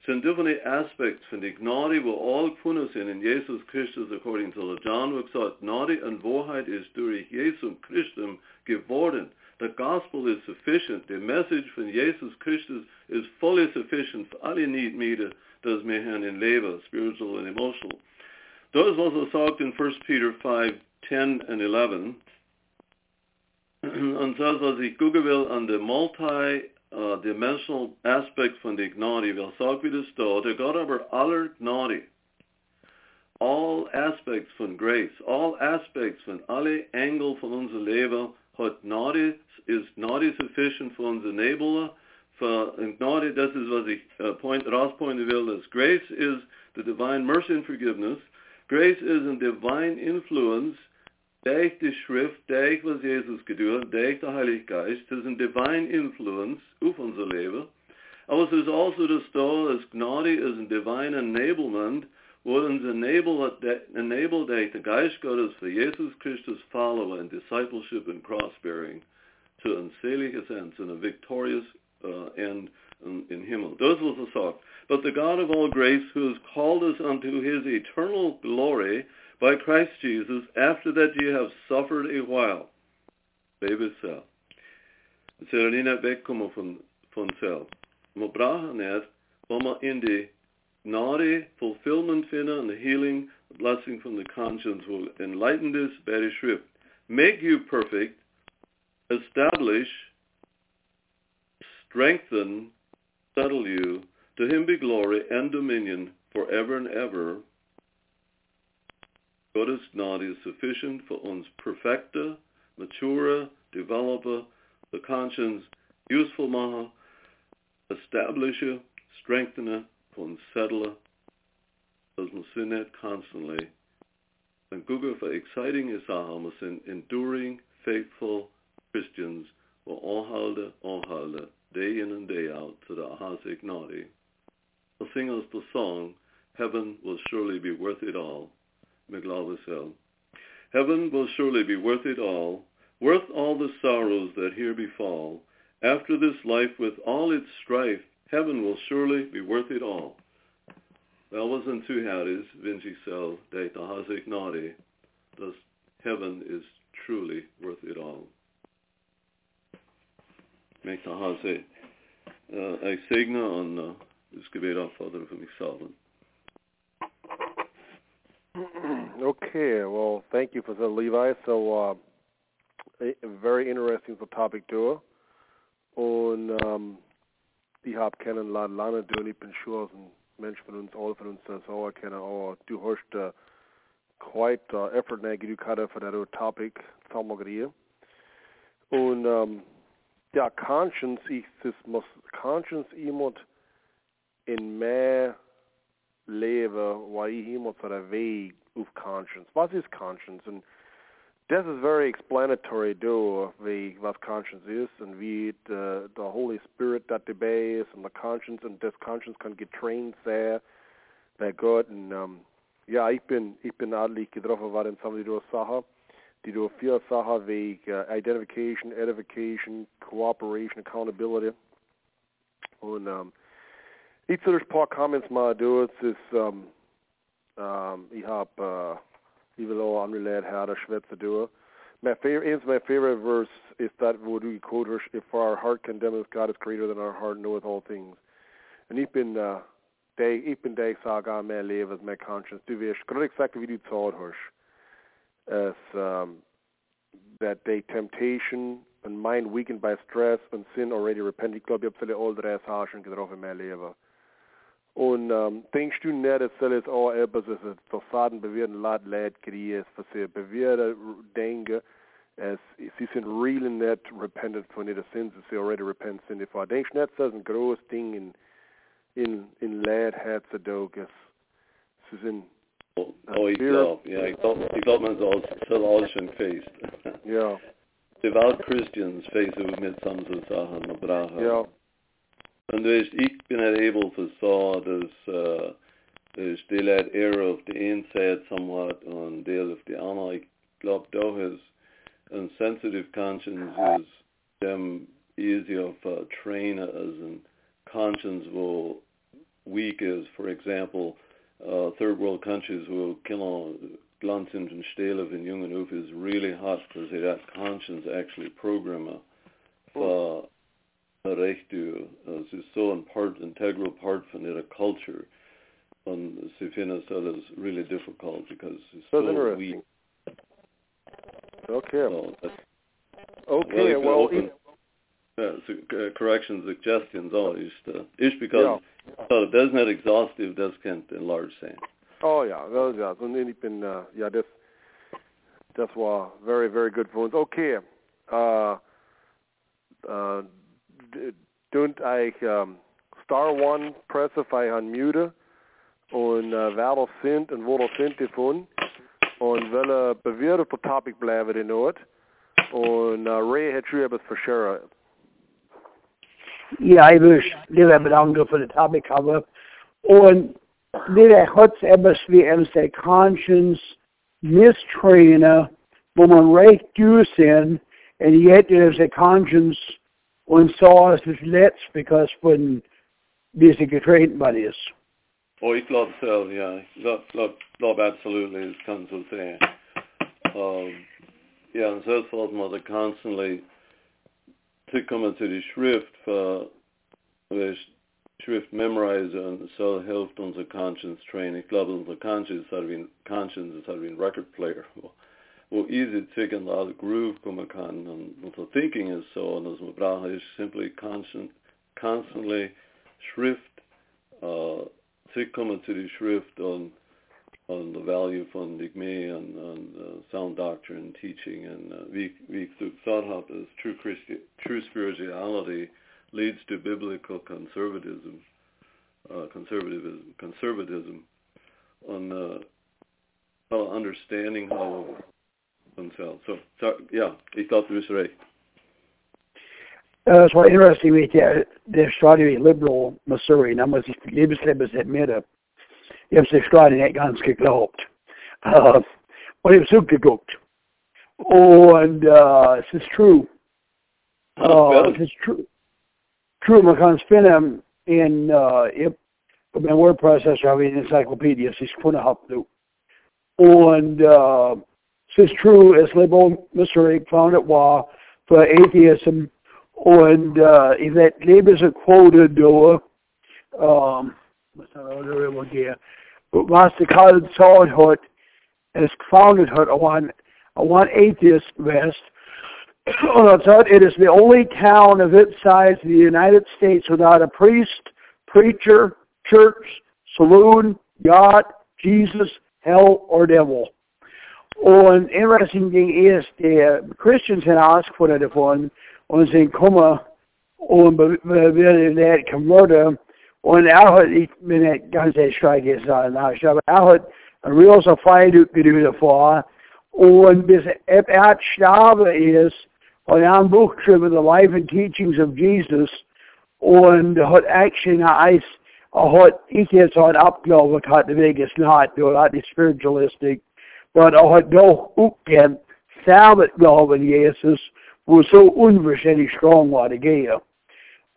Zijn different aspects van die gnade wo all gefunden sind in Jesus Christus according to the John wo gesagt, Gnade und Wahrheit ist durch Jesus Christus geworden. The gospel is sufficient. The message von Jesus Christus is fully sufficient for alle need meter das wir haben in Leben, spiritual and emotional. Das was er in 1 Peter 5, 10 and 11. Und das, was ich gucken will an der multi uh, dimensional aspect van die gnade. Wel zag we dus daar. Der God aber aller gnade. All aspects van grace, all aspects van alle engel van onze leven, hat gnade, is gnade sufficient voor ons enabler. For gnade, dat is wat ik uh, point, rauspointen wil, is grace is the divine mercy and forgiveness. Grace is a divine influence Durch die Schrift, durch was Jesus getan durch der Heilige Geist, das ist ein divine influence auf unser Leben. Aber es ist also das da, dass Gnade ist ein divine enablement, wo uns enabled, enabled durch den Geist Gottes für Jesus Christus Follower in Discipleship and Cross-Bearing zu ein seliges Ende, zu einem victorious uh, end in, in Himmel. Das was er sagt. But the God of all grace, who has called us unto his eternal glory, by Christ Jesus, after that ye have suffered a while. Baby zelf. Het zal er niet naar wegkomen van, van zelf. Maar brachen in gnade fulfillment vinden and the healing, blessing from the conscience will enlighten this very Schrift. Make you perfect, establish, strengthen, settle you. To him be glory and dominion forever and ever. Gnade is sufficient for uns perfecter, maturer, developer, the conscience useful maha, establisher, strengthener, und settler, das man sinnet constantly. And Google for exciting is in enduring, faithful Christians will all halde, all halde, day in and day out to the Ahasik Nadi. They'll sing us the song, Heaven will surely be worth it all. McLaughlin Heaven will surely be worth it all, worth all the sorrows that here befall. After this life with all its strife, heaven will surely be worth it all. Wel was een two is Vinci cell data has nadi. Dat heaven is truly worth it all. The has uh, I segne an uh, is gebed af Vader for myself. Okay, well, thank you for that, Levi. So, uh, a, very interesting for topic too. Und um, die hab kennen lange, lange doen. Ich bin sure, ein Mensch von uns, alle von uns, das auch kennen. Aber du hast uh, quite uh, effort nege du gerade für das topic, Thalmogrie. Und um, ja, conscience, ich, das muss, conscience iemand in mehr leven waar je iemand voor een weg of conscience. What is conscience? And this is very explanatory door wie what conscience is and wie the, the Holy Spirit that is and the conscience and this conscience can get trained there by God and um, ja, ik ben, ik ben eigenlijk getroffen worden van die door Sachen, die door vier Sachen wie uh, identification, edification, cooperation, accountability. Und um, iets er een paar comments maar doen. Het is, um, um, ik heb, uh, ik wil ook aanleid her schwätzen doen. My favorite, een van mijn favorite verse is that wo du quote if our heart condemns God is greater than our heart knoweth all things. En ik ben, uh, de, ik ben de sag aan mijn leven mijn conscience. Du wirst, gerade exact wie du zahlt hast. As, um, that the temptation and mind weakened by stress and sin already repented. Ik glaube, ich habe alle all drei Sachen getroffen in mijn leven. Und ähm, denkst du nicht, dass das auch etwas ist, das Faden bewirten Leute leid kriegen, was sie bewirten äh, denken, es, sie sind really nicht repentant von ihren Sins, sie already repent sind davor. Denkst nicht, dass das ein großes Ding in, in, in Leid heutzutage ist? Sie sind Oh, ich glaube, ja, ich glaube, ich glaube, man soll soll alles schon faced. Ja. Devout Christians face it mit some Sachen, brauchen. Ja. En dus ik ben able to saw dus, uh, dus deel uit error of the inside somewhat on deel of the ander. Ik geloof toch is een sensitive conscience is them easier of uh, train as in conscience will weak is, for example, uh, third world countries will kill on glanzend and stelen in young and is really hot because they that conscience actually program a, for recht du. Es ist so ein part, integral part von ihrer culture. Und sie finden es alles really difficult because it's so, so weak. Okay. So okay, well, open, yeah, so, uh, correction suggestions all is uh, is because yeah. so that's not exhaustive, das can't enlarge sein. Oh ja, wel ja. Und ich bin, uh, ja, das, das war very, very good for uns. Okay. Uh, uh, don't ich um, Star One press if I unmute und uh, wer das sind und wo das sind davon und welche bewährte Topic bleiben in Ort und uh, Ray hat schon etwas Shara. Ja, ich will lieber bedanken für das Topic haben und det hat etwas wie als der Conscience mistrainer, wo man recht durch sind und yet there's a conscience so ist es letzt, because when diese getraint man ist. Oh, ich glaube so, ja. Ich glaube, glaub, glaub absolutely, es kann so sein. Um, ja, und so man da constantly zurückkommen zu der Schrift, für die Schrift memorizen und so hilft unser Conscience Training. Ich glaube, unser Conscience hat wie ein, Conscience halt wie Record Player. wo easy zicken da groove kommen kann und unser thinking is so und das man braucht ist simply constant constantly schrift uh zurückkommen zu die schrift und on the value von digme and, and uh, sound doctrine teaching and ich thought habe is true Christi true spirituality leads to biblical conservatism uh, conservatism conservatism on uh, understanding how themselves. So, so yeah, ich glaube, du bist recht. Uh, es war interesting, wie der, der Stadion Liberal Missouri, da muss ich Lebenslebens admitten, ich habe das Stadion nicht ganz geglaubt. Uh, und ich habe zugeguckt. Und uh, es ist true. Uh, es ist true. True, man kann es finden in, uh, ich, mein Wordprocessor habe ich eine Enzyklopädie, es ist gehabt. Und uh, es ist true, as Lebo Mr. found it war for atheism. Und uh, Lebens quoted door, um, was er immer gehe, was Karl Zaun hat, es founded I want, I want atheist sagt, it is the only town of its size in the United States without a priest, preacher, church, saloon, yacht, Jesus, hell, or devil. Und interesting thing is, der Christians haben ausgefordert davon und sind kommen und werden nicht converten. Und er hat, ich bin nicht ganz stark jetzt sagen, aber er hat ein real Feind gedreht davor. Und bis er sterben ist, hat er ein Buch geschrieben, The Life and Teachings of Jesus. Und hat eine er hat, ich jetzt hat abgelaufen, hat der Weg ist nicht, du hat die spiritualistic but er hat doch ukkendt Sabbatglauben Jesus, wo so unverständlich strong war to gehe.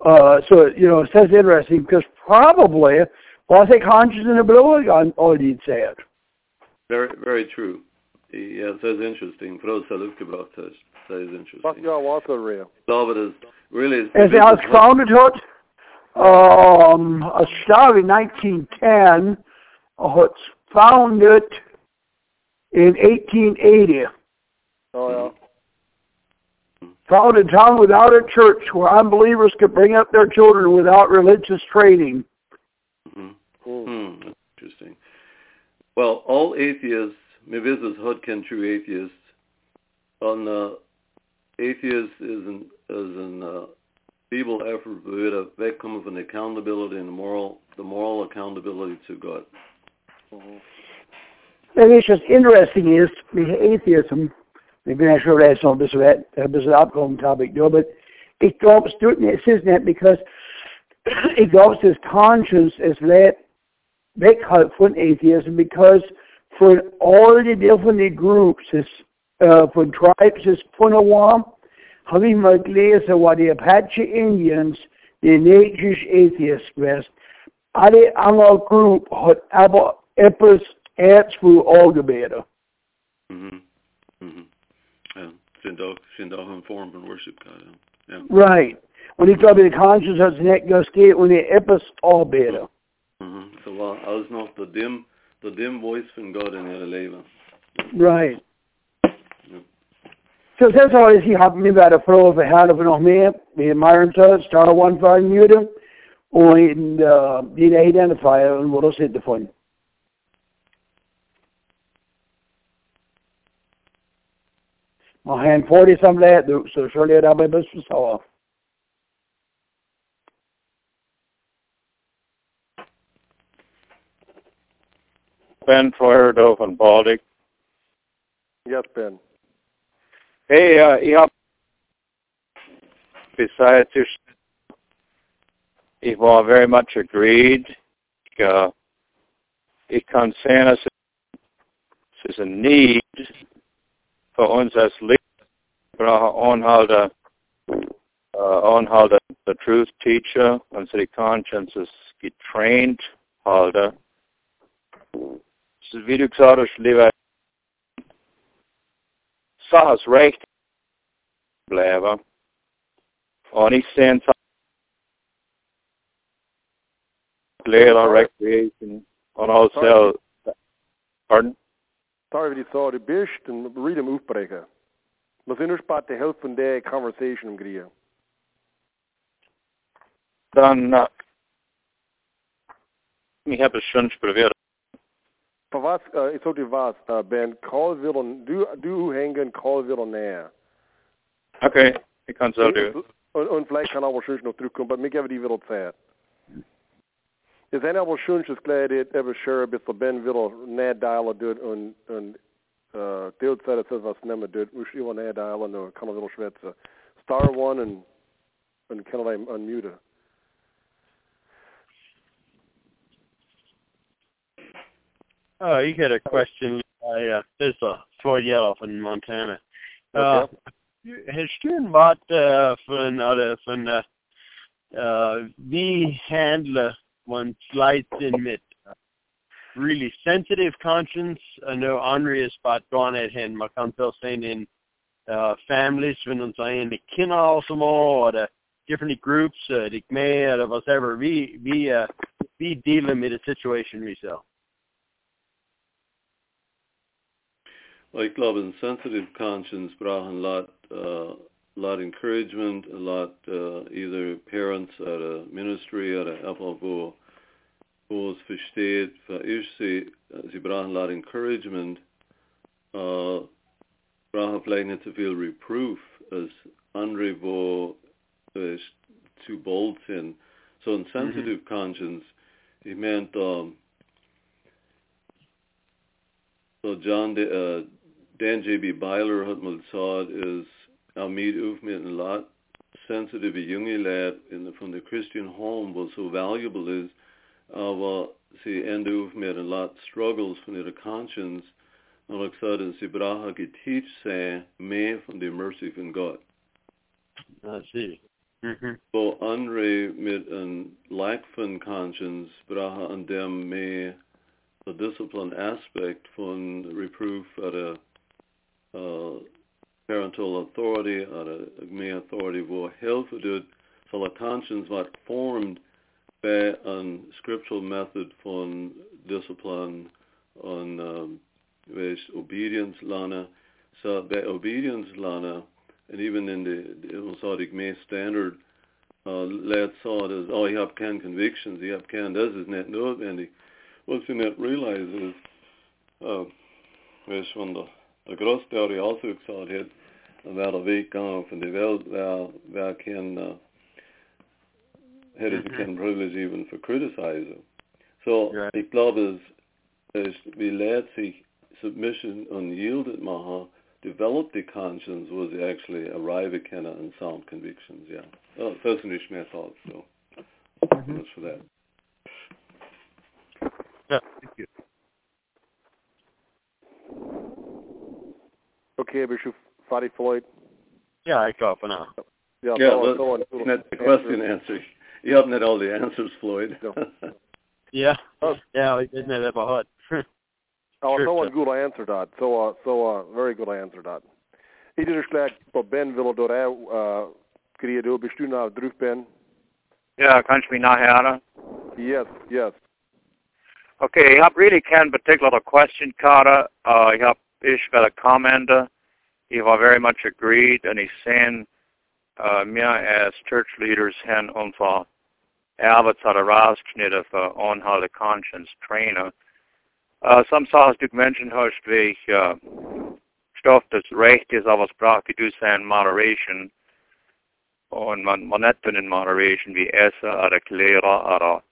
Uh, so, you know, that's interesting because probably was a conscience in the blood on all you'd said. Very, very true. Yeah, that's interesting. För oss har uppgebracht det. That is interesting. Vad jag var så real. David is really... As I was founded it, um, a started in 1910, uh, it's founded in 1880. Oh, yeah. Found a town without a church where unbelievers could bring up their children without religious training. Mm-hmm. Hmm. Interesting. Well, all atheists, maybe this is Hudkin true atheists, on uh, atheist is an, is an uh, feeble effort to of an accountability and the moral, the moral accountability to God. Mm-hmm. And it's just interesting is atheism. Maybe not sure that's on this that uh, this is an upcoming topic though, but it goes to it says that because it to his conscience as that weghalten von atheism because for all the different groups is uh, von tribes is von a warm habe ich mal gelesen, war Apache Indians, die Native Atheists west. Alle andere Group hat aber etwas ärtsfru Algemener. Mhm. Mhm. Yeah. Send all send all him form and worship God. Yeah. Right. When he talked about conscience als net gesteht und er etwas arbeiter. Mhm. Mm-hmm. So uh, I was not the dim, the dim voice from God in your life. Right. So that's Yeah. So das alles, about habe mir of the Frau of an mehr, man, the Iron Touch, Star One uh, Fire Mutant, und uh, den Identifier and what I said to hinterfand. I'll hand 40 some of that, so surely it'll be best for so off. Ben Floyd over in Baldy. Yes, Ben. Hey, uh, yeah. Besides your, you've all very much agreed. It concerns us as a need für uns als Lehrer brauchen anhalten, uh, anhalten, the truth teacher, unsere consciences getrained halten. Wie du gesagt hast, lieber Sachen recht bleiben. Und ich sehe Lehrer, Recreation, und also, pardon? Sorry, wie die so, die bist, und read them aufbrechen. We zijn dus bij de helft van de conversation omgeven. Dan, uh, ik heb het schon geprobeerd. Voor wat, uh, ik zou was, uh, Ben, call willen, doe, doe hangen, call willen neer. Oké, okay, ik kan zo doen. En, en vielleicht kann aber schon noch zurückkommen, aber mir geben die wieder Zeit. Es ist aber schön, dass gleich eben schön, bis der Ben wieder näher dialen tut und, und uh, deeltijd het was nemen doet, moest iemand naar de eiland en kan een little schwetsen. Star one and and kan hij unmute. Oh, you got a question. I, uh, is uh, Floyd Yellow from Montana. Uh, Herr Sternbart uh, von, oder von uh, uh, wie handle man slides in mit really sensitive conscience. I know Henri is spot hen. Man kan wel zijn in uh, families, wenn uns ein die Kinder ausmal oder different groups, uh, die mehr oder whatever. Wie, wie, uh, wie dealen mit der Situation wie so? Ich glaube, ein sensitive conscience braucht ein lot, uh, lot of encouragement, a lot uh, either parents at a ministry at a FLVO wo es versteht, für ich sie, sie brauchen ein lot encouragement, uh, brauchen vielleicht nicht so viel reproof als andere, wo es zu bold sind. So ein sensitive mm-hmm. conscience, ich meint, um, so John, de, uh, Dan J.B. Byler hat mal gesagt, ist, auf mit ein lot sensitive junge lad in the, from the Christian home was so valuable is, sie ende auf mit ein lot struggles von ihrer conscience, er gesagt, sie brauchen geteach sein mehr von der mercy von Gott. I see. Mm-hmm. So andere mit ein lack von conscience brauchen an dem mehr the discipline aspect von reproof oder uh, parental authority oder mehr authority wo helfen tut, so a conscience wird formed by an scriptural method von discipline on um, wees obedience lana. So by obedience lana, and even in the, the Mosaic May standard, uh, let saw it as, oh, you have can convictions, you have can, this is net notwendig. What you not realize is, uh, wees van de, de grootste also gesagt hat, wel een week gaan van de wereld, wel, wel kan, uh, had it can privilege even for criticizing. So, right. geloof is, is, wie leert zich submission unyielded maha, develop the conscience was actually arrive at of sound convictions. Yeah, oh, that's an my thoughts. So mm-hmm. much for that. Yeah, thank you. Okay, Bishop Fatty Floyd. Yeah, I got for now. Yeah, yeah well, so not the question answer. You haven't had all the answers, Floyd. yeah, oh. yeah, we didn't have that by heart. Oh, sure, so good answer dat. So, uh, so uh, very good answer dat. Iedere slag på Ben willen door hij uh, creëren. Bist du nou terug Ben? Ja, kan je me nou hören? Yes, yes. Okay, ich habe really kein particular question, Carter. Uh, ich habe will comment. Ich war very much agreed, and ich sehen uh, mir as church leaders hen unser Arbeit hat herausgeschnitten für Unhalte Conscience Trainer. Uh, some songs du mentioned hast, wie ich uh, Stoff, das recht ist, aber es braucht du sein Moderation. Und man, man in Moderation wie Essen oder Lehrer oder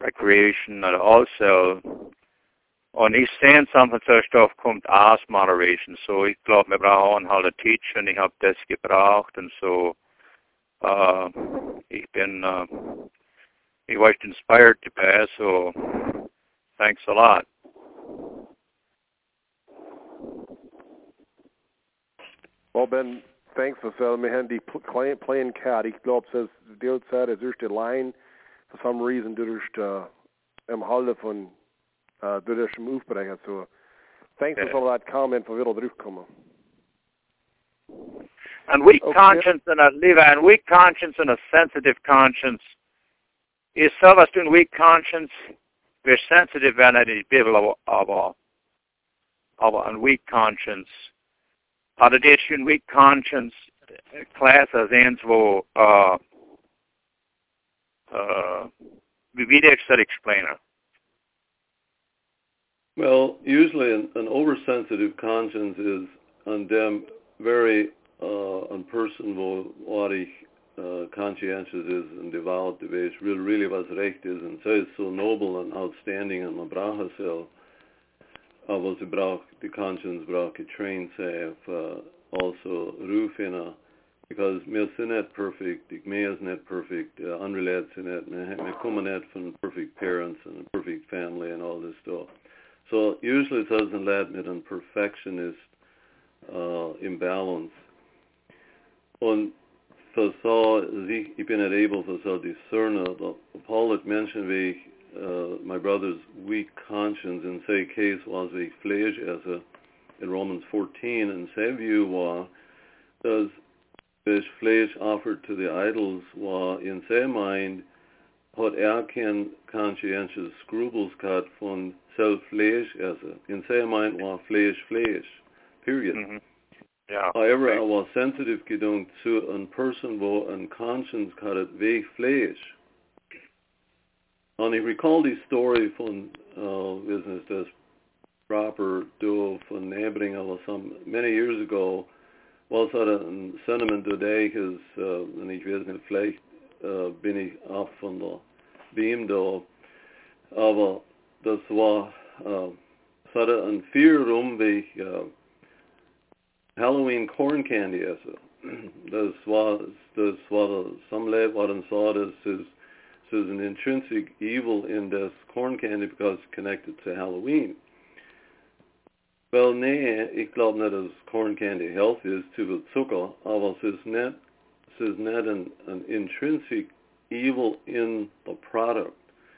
Recreation oder also. Und ich sehe, something so Stoff kommt aus Moderation. So ich glaube, wir brauchen halt ein Teacher ich habe das gebraucht und so. Uh, ich bin, uh, ich war inspired to pass, so thanks a lot. Well, Ben, thanks for selling me hand die playing cat. Ich glaube, es deelzeit is durch die Line for some reason durch uh, im Halde von uh, durch im Aufbrechen. So, thanks for that comment for wieder zurückkommen. And weak okay. conscience and a Levi, and weak conscience and a sensitive conscience. Is sowas weak conscience? We're sensitive and it is of of of a weak conscience. Hadden dit een weak conscience class als eens wo uh, uh, wie dat explain explainen? Well, usually an, an oversensitive conscience is on them very uh, een person uh, conscientious is and devout wees, really, really was recht is and so is so noble and outstanding and man braucht es aber sie braucht, Conscience braucht getrained sig uh, also rufina because mir sind nicht perfect, ich mir nicht perfect, uh, unrelated sind nicht, mir kommen nicht von perfect parents and a perfect family and all this stuff. So usually it doesn't lead mit einem perfectionist uh, imbalance. Und for så ik ben er able for så discern Paul had mentioned we uh, my brother's weak conscience in say case was a flesh as a in Romans 14 and say view was does this flesh offered to the idols was in say mind what er kan conscientious scruples from self flesh as a in say mind was flesh flesh period Mm-hmm. Ja. However, right. I was sensitive gedung zu an person wo an conscience it weg flesh. And I recall die story von uh, business das proper do von Nebring or some many years ago was dat een sentiment today is uh, en ik weet niet vielleicht uh, bin ich af von der Beam da aber das war uh, es hatte ein vier wie uh, Halloween corn candy also. Das war das war lead what and saw this is there's an intrinsic evil in this corn candy because it's connected to Halloween. Wel nee, ik geloof net dat corn candy healthy is te veel zucker, aber es is net is net an, an intrinsic evil in the product.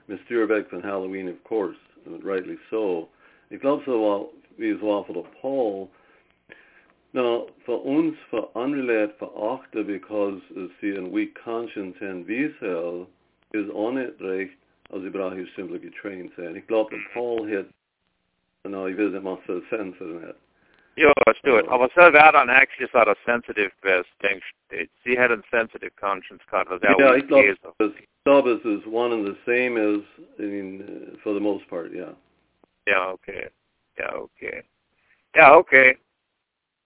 Mr. back van Halloween of course, and rightly so. Ik geloof zo wie voor de Paul Now, for uns for unrelated for achter because uh, sie weak conscience and wiesel is on it recht, brauche hier simply getrained sein. Ich glaube, Paul hat, no, ich weiß nicht, was für sense in it. Ja, let's do it. I Aber så var han actually sort of sensitive best thing. She had a sensitive conscience card. Was that Yeah, what ich glaube, it is? das Sabbath is one and the same as, I mean, uh, for the most part, yeah. Ja, okay. Ja, okay. Ja, okay.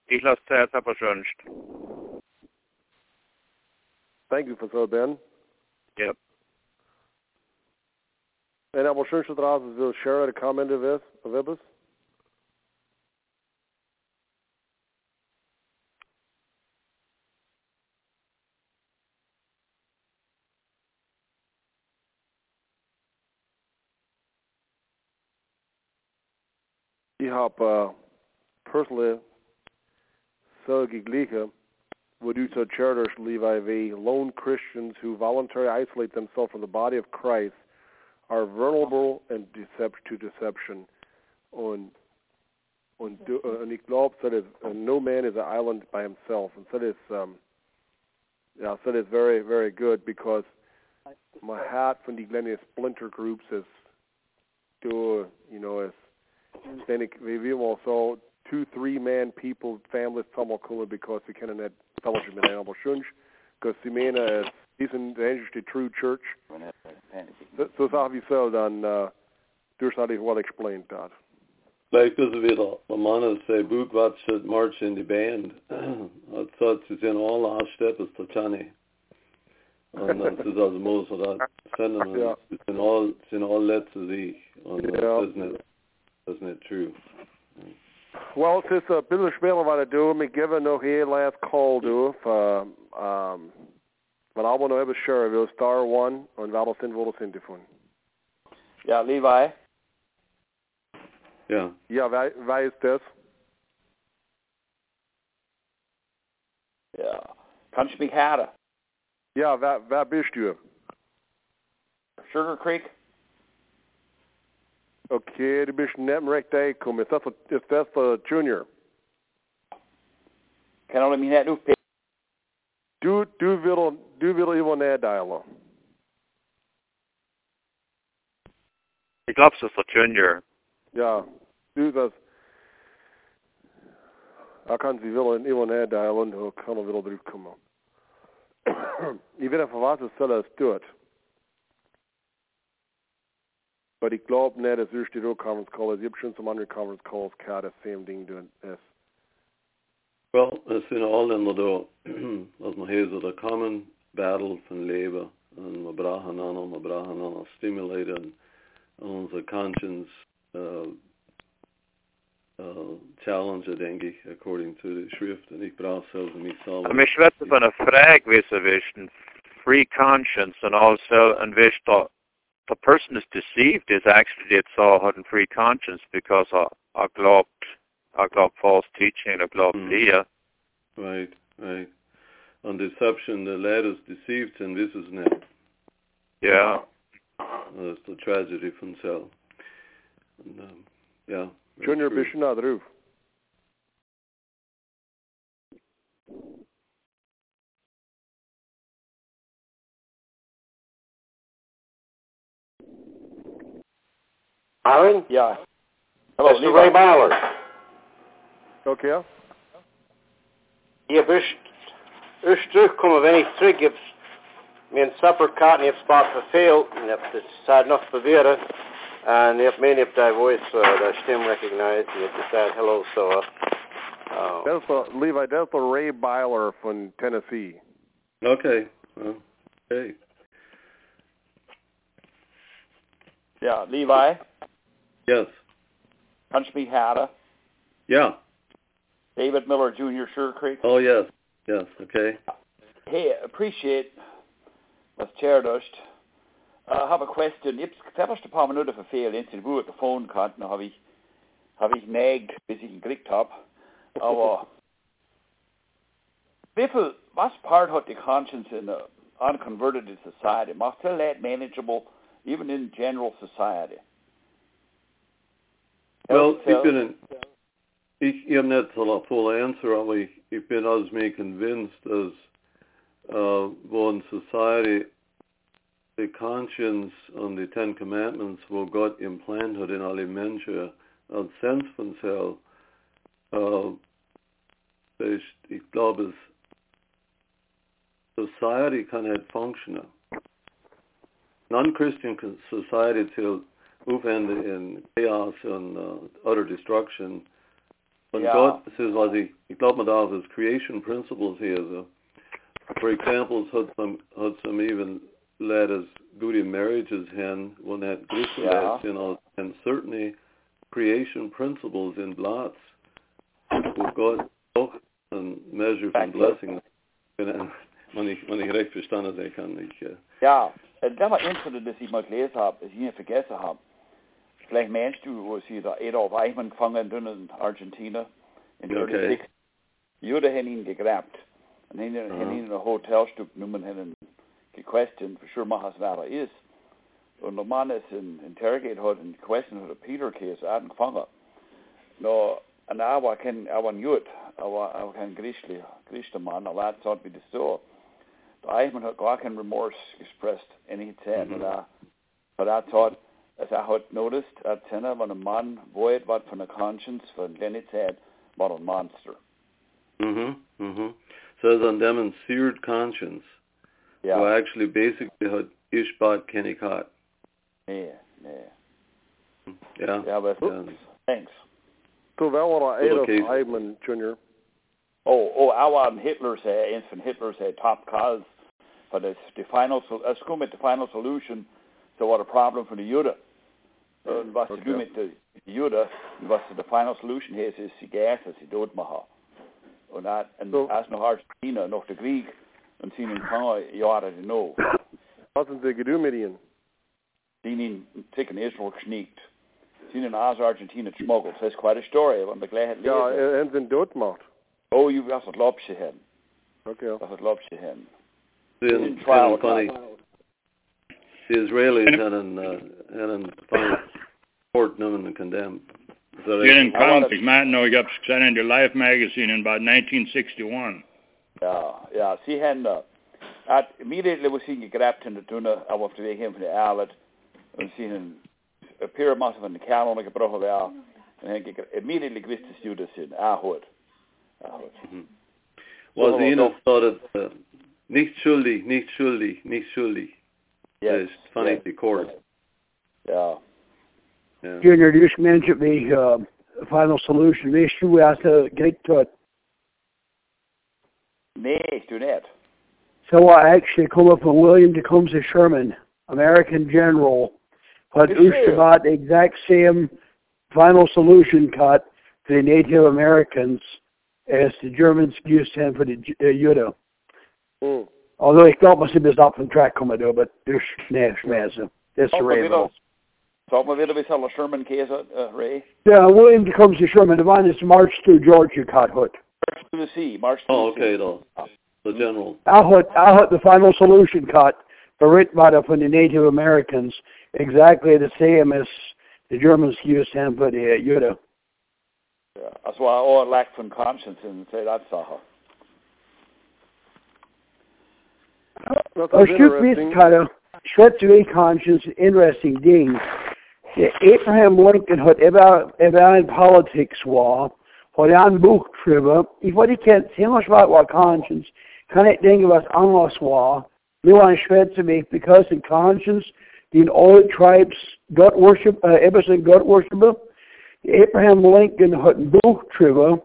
Ich lasse zuerst aber schon. Thank you for so, Ben. Yep. En dat wil schön zodra ze wil share de comment of this, of Ibis. Ich habe uh, personally so geglichen, would do so cherish Levi V. Lone Christians who voluntarily isolate themselves from the body of Christ are vulnerable and decep- to deception. Und, du- uh, und ich uh, no man is an island by himself. And that is, um, yeah, that is very, very good because my hat from the Glennie splinter groups is, do, you know, is, then it, we will also two, three man people, families, sammankommer because vi kan net fellowship med Annabelle Shunch, because vi menar att isen det är the true church. Så, så sa vi så den, uh, du sa det well explained that. Like this wieder, der Mann say book wat should march in the band. Att så att it's in all our steps to Chani. Und dann ist also most of that sending Ja. it's in all it's in all led to thee. Und Ja. das ist nicht that's not it true. Well, het is een beetje spelen wat ik doe. Ik geef nog heel last call doe. Voor, um, wat allemaal nog hebben sure. wil star one en wel zijn willen zijn te doen. Ja, Levi. Ja. Ja, wij, wij is dat. Ja. Kannst du mich hören? Ja, wer, wer bist du? Sugar Creek? Okay, du bist net recht gekommen. Ist das, ist das der Junior? Kan du mich nicht aufpicken? Du, du wil, du wil iemand nedeilen. Ich glaube, es ist der Junior. Ja, du das. Jag kan sie willen iemand nedeilen och kan er willen terugkomen. Jag vet inte vad det ställer stört. Men jag glaube nicht, dass erst die conference call ist. Ich habe schon some andere conference calls gehabt, das same Ding doing ist. Well, es sind alle immer da, was man hier so der common battle von Leben und wir brauchen einander, wir brauchen einander stimulaten unsere conscience uh, uh, challenge, denke ich, according to the Schrift und ich brauche selbst mich selber. Aber mich wird von einer Frage wissen, wischen free conscience and also, and wish the, the person is deceived is actually it's all had a free conscience because I, I glaubt, I glaubt false teaching, I glaubt dir. Right, right. On deception the lad is deceived and this is net. Yeah. Dat is de tragedy from Cell. And, um, yeah. Junior true. Bishop Aaron? Yeah. Hello, Mr. Ray Levi. Ballard. Okay. Je bist eerst terugkomen wenn ik terug heb mijn supperkaart en je hebt spot verveeld en je hebt het decided nog proberen en je hebt me hebt die voice uh, dat stem recognized en je hebt decided hello so uh, uh, Dat is de, Levi, dat is de Ray Byler van Tennessee. Okay. Well, okay. Ja, Levi. Yes. Punch me Hatta. Yeah. David Miller Jr. Sugar Creek. Oh yes. Yes. Okay. Hey, appreciate was chairdost. Uh, have a question. Ips fellers de paar minuten verveel in sin boer de phone kant no have ich have ich negged bis ich gekriegt hab. Aber Biffel, was part hat die conscience in a unconverted society? Must still that manageable even in general society? Well, Health ik ben een, ik, ik heb net al een full answer, al ik, ik ben als mee convinced as uh, one society the conscience on the Ten Commandments will God implanted in alle mensen een sens van zelf. Uh, dus ik glaube, es society kan het functionen. Non-Christian society till oefende in chaos and uh, utter destruction. When Yeah. God says, was he, ik glaube met al his creation principles here. So, for example, had some, had some even led as goede marriages hen, when that Yeah. you know, and certainly creation principles in blots, wo God auch een measure you. blessing. En, wanneer ik, wanneer ik recht verstanden heb, kan ik, uh, Ja, äh, das war Incident, das ich mal gelesen habe, das ich nicht vergessen habe. Vielleicht meinst du, wo sie da Adolf Eichmann gefangen in Argentina in Okay. 36. Jude haben ihn gegrabt. Und haben ihn, ihn in ein Hotelstück genommen, ihn gequestioned, für sure machen, wer er ist. Und der Mann ist in interrogate hat und question hat der Peter Case angefangen. No, und er war kein, er war ein Jud, er war, er war kein Griechli, Griechler Mann, aber er hat gesagt, wie das so. Der Eichmann hat gar Remorse expressed in his head, Mhm. but er, er thought, as er hat noticed, er Zinner, wenn ein Mann wohet wat von der Conscience, von Lenny Head, war ein Monster. hmm hmm Says on them in seared conscience, Ja, who actually basically had Ishbat Kennikat. nee, nee. Yeah. Ja, aber Yeah. thanks. So wel wat Adolf Eichmann Jr. Oh, oh, er var en Hitlers, uh, en von Hitlers uh, top cause, but it's the final, so, uh, skum mit the final solution, so what a problem for the Jude. Und was Okay. zu tun mit der Jude, was the final solution ist, ist sie gas, dass sie dort machen. Und er, und So- als noch Argentina, noch der Krieg, und sie in ein paar Jahre noch, Wat zijn ze gedoe met ihnen? sie in Ticken Israel geschniegt. Sie in aus Argentina schmuggelt. Das ist quite a story, wenn wir gleich hat Ja, lesen. Er en zijn doodmacht. Oh, you got het lopje hen. Oké. Dat het lopje hen. Then, In trial, then funny, the Israelis had an, uh, had an final court them and condemned. Is that Get in right? I wanna- conflict. Matt and I got sent into Life magazine in about 1961. Ja, ja, sie haben, uh, at, immediately was sie gegrabt in der Tunne, aber auf der Weg hin von der Arbeit, und sie haben ein Pyramid von der Kanone gebrochen, ja, und dann ge- immediately gewusst, dass du das sind, Ahut. Ahut. Was So, the so- Enoch thought it, uh, nicht schuldig, nicht schuldig, nicht schuldig. Yes, It's funny, yes, the court. Ja. Yeah. Junior, you just mentioned the uh, final solution. The issue we have to get to it. Nee, tu nicht. So I actually come up with William Tecumseh Sherman, American general, had the exact same final solution cut for the Native Americans as the Germans used to have for the uh, Judo. Mm. Although ich glaube, man ist off the track kommen da, but there's nee, schmerzen. That's the Sag mal rainbow. wieder, sag mal wieder, wie Sherman Käse, uh, Ray? Yeah, William Tecumseh Sherman, the one is marched through Georgia cut hood. March to the sea, march to Oh, the sea. Oh, okay, though. the general. I had I had the final solution cut for Ritmatter from the Native Americans, exactly the same as the Germans used him for the Judah. Ja, altså var over lagt from conscience and say that's Saha. That's Oh, shoot me, interesting. kind of Schwetzerei conscience, interesting thing. Abraham Lincoln had about about in politics war, had an Buch drüber. Ich wollte kennt ziemlich weit war conscience, kann ich denken, was anders war. Nur ein Schwetzerei, because in conscience, the all tribes God worship, uh, everything God worshiper. Abraham Lincoln hat ein Buch drüber,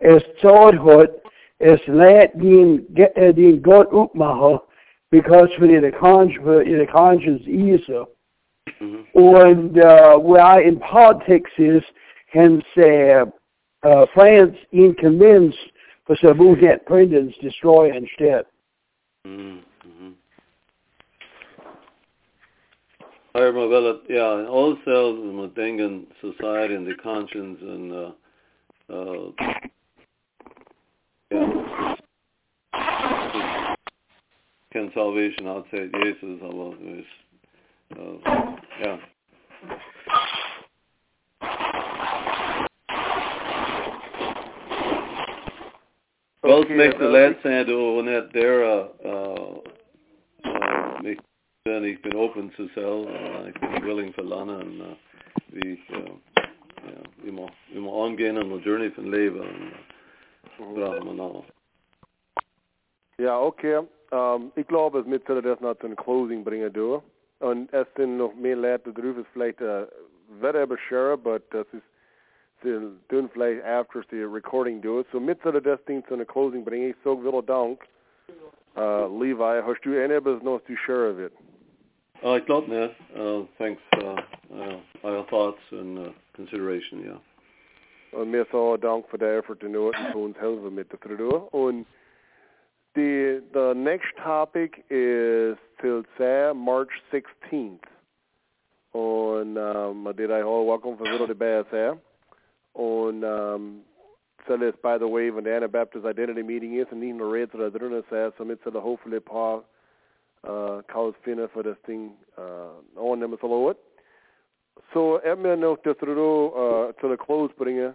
es zahlt hat, es lädt den, äh, den Gott upmachen, because for the conscience, for the conscience easier. Mhm. Und uh, where I in politics is, hence uh, uh, France in for so move that Prindens destroy instead. Mhm. Mhm. However, maar wel het, ja, also moet denken society and the conscience and uh, uh, ja, can salvation outside Jesus, aber es uh, ja. Wel, Okay, make the uh, lads zijn door net there, uh, uh, uh, make then ik ben open to sell, uh, ben willing for Lana en uh, uh, ja, we må, we må aangaan aan de journey van leven en uh, vragen we nou. Ja, okay. Ähm, ich glaube, es mit soll das noch zu Closing bringen, du. Und es sind noch mehr Leute ist vielleicht äh, wird aber schwer, aber das ist sie tun vielleicht after the recording do. So mit soll das Ding zu einer Closing bringen. Ich sage vielen Dank. Uh, Levi, hast du etwas noch zu share of it? Uh, ik glaube net. Uh, thanks uh, uh, your thoughts and uh, consideration, yeah. Und mir so Dank für den Effort, den für uns helfen mit zu tun. Und the the next topic is till say March 16th. Und um, did I all welcome for little say. Und um, so this, by the way, when the Anabaptist identity meeting is, and even the Reds that are doing this, so it's the hopefully Paul uh, Kaus finna för det ting uh, on them så Så är man nog det då uh, till the close bringa.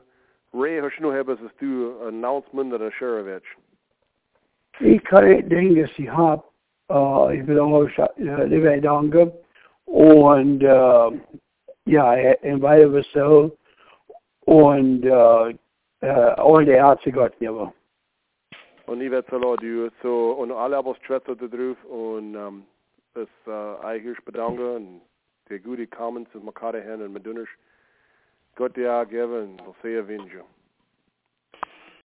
Ray har nu hebben så stu announcement eller Sharovich. Ich kann nicht denken, dass ich habe, äh, ich bin auch äh, lebe in Dange und äh, ja, in weiterer so und äh, äh, all der Ärzte Gott never. Und ich werde so du so und alle aber Schwester da drauf und um, das uh, eigentlich bedanken und die gute Comments und Makade hin und mit Gott dir geben und you, Vinjo.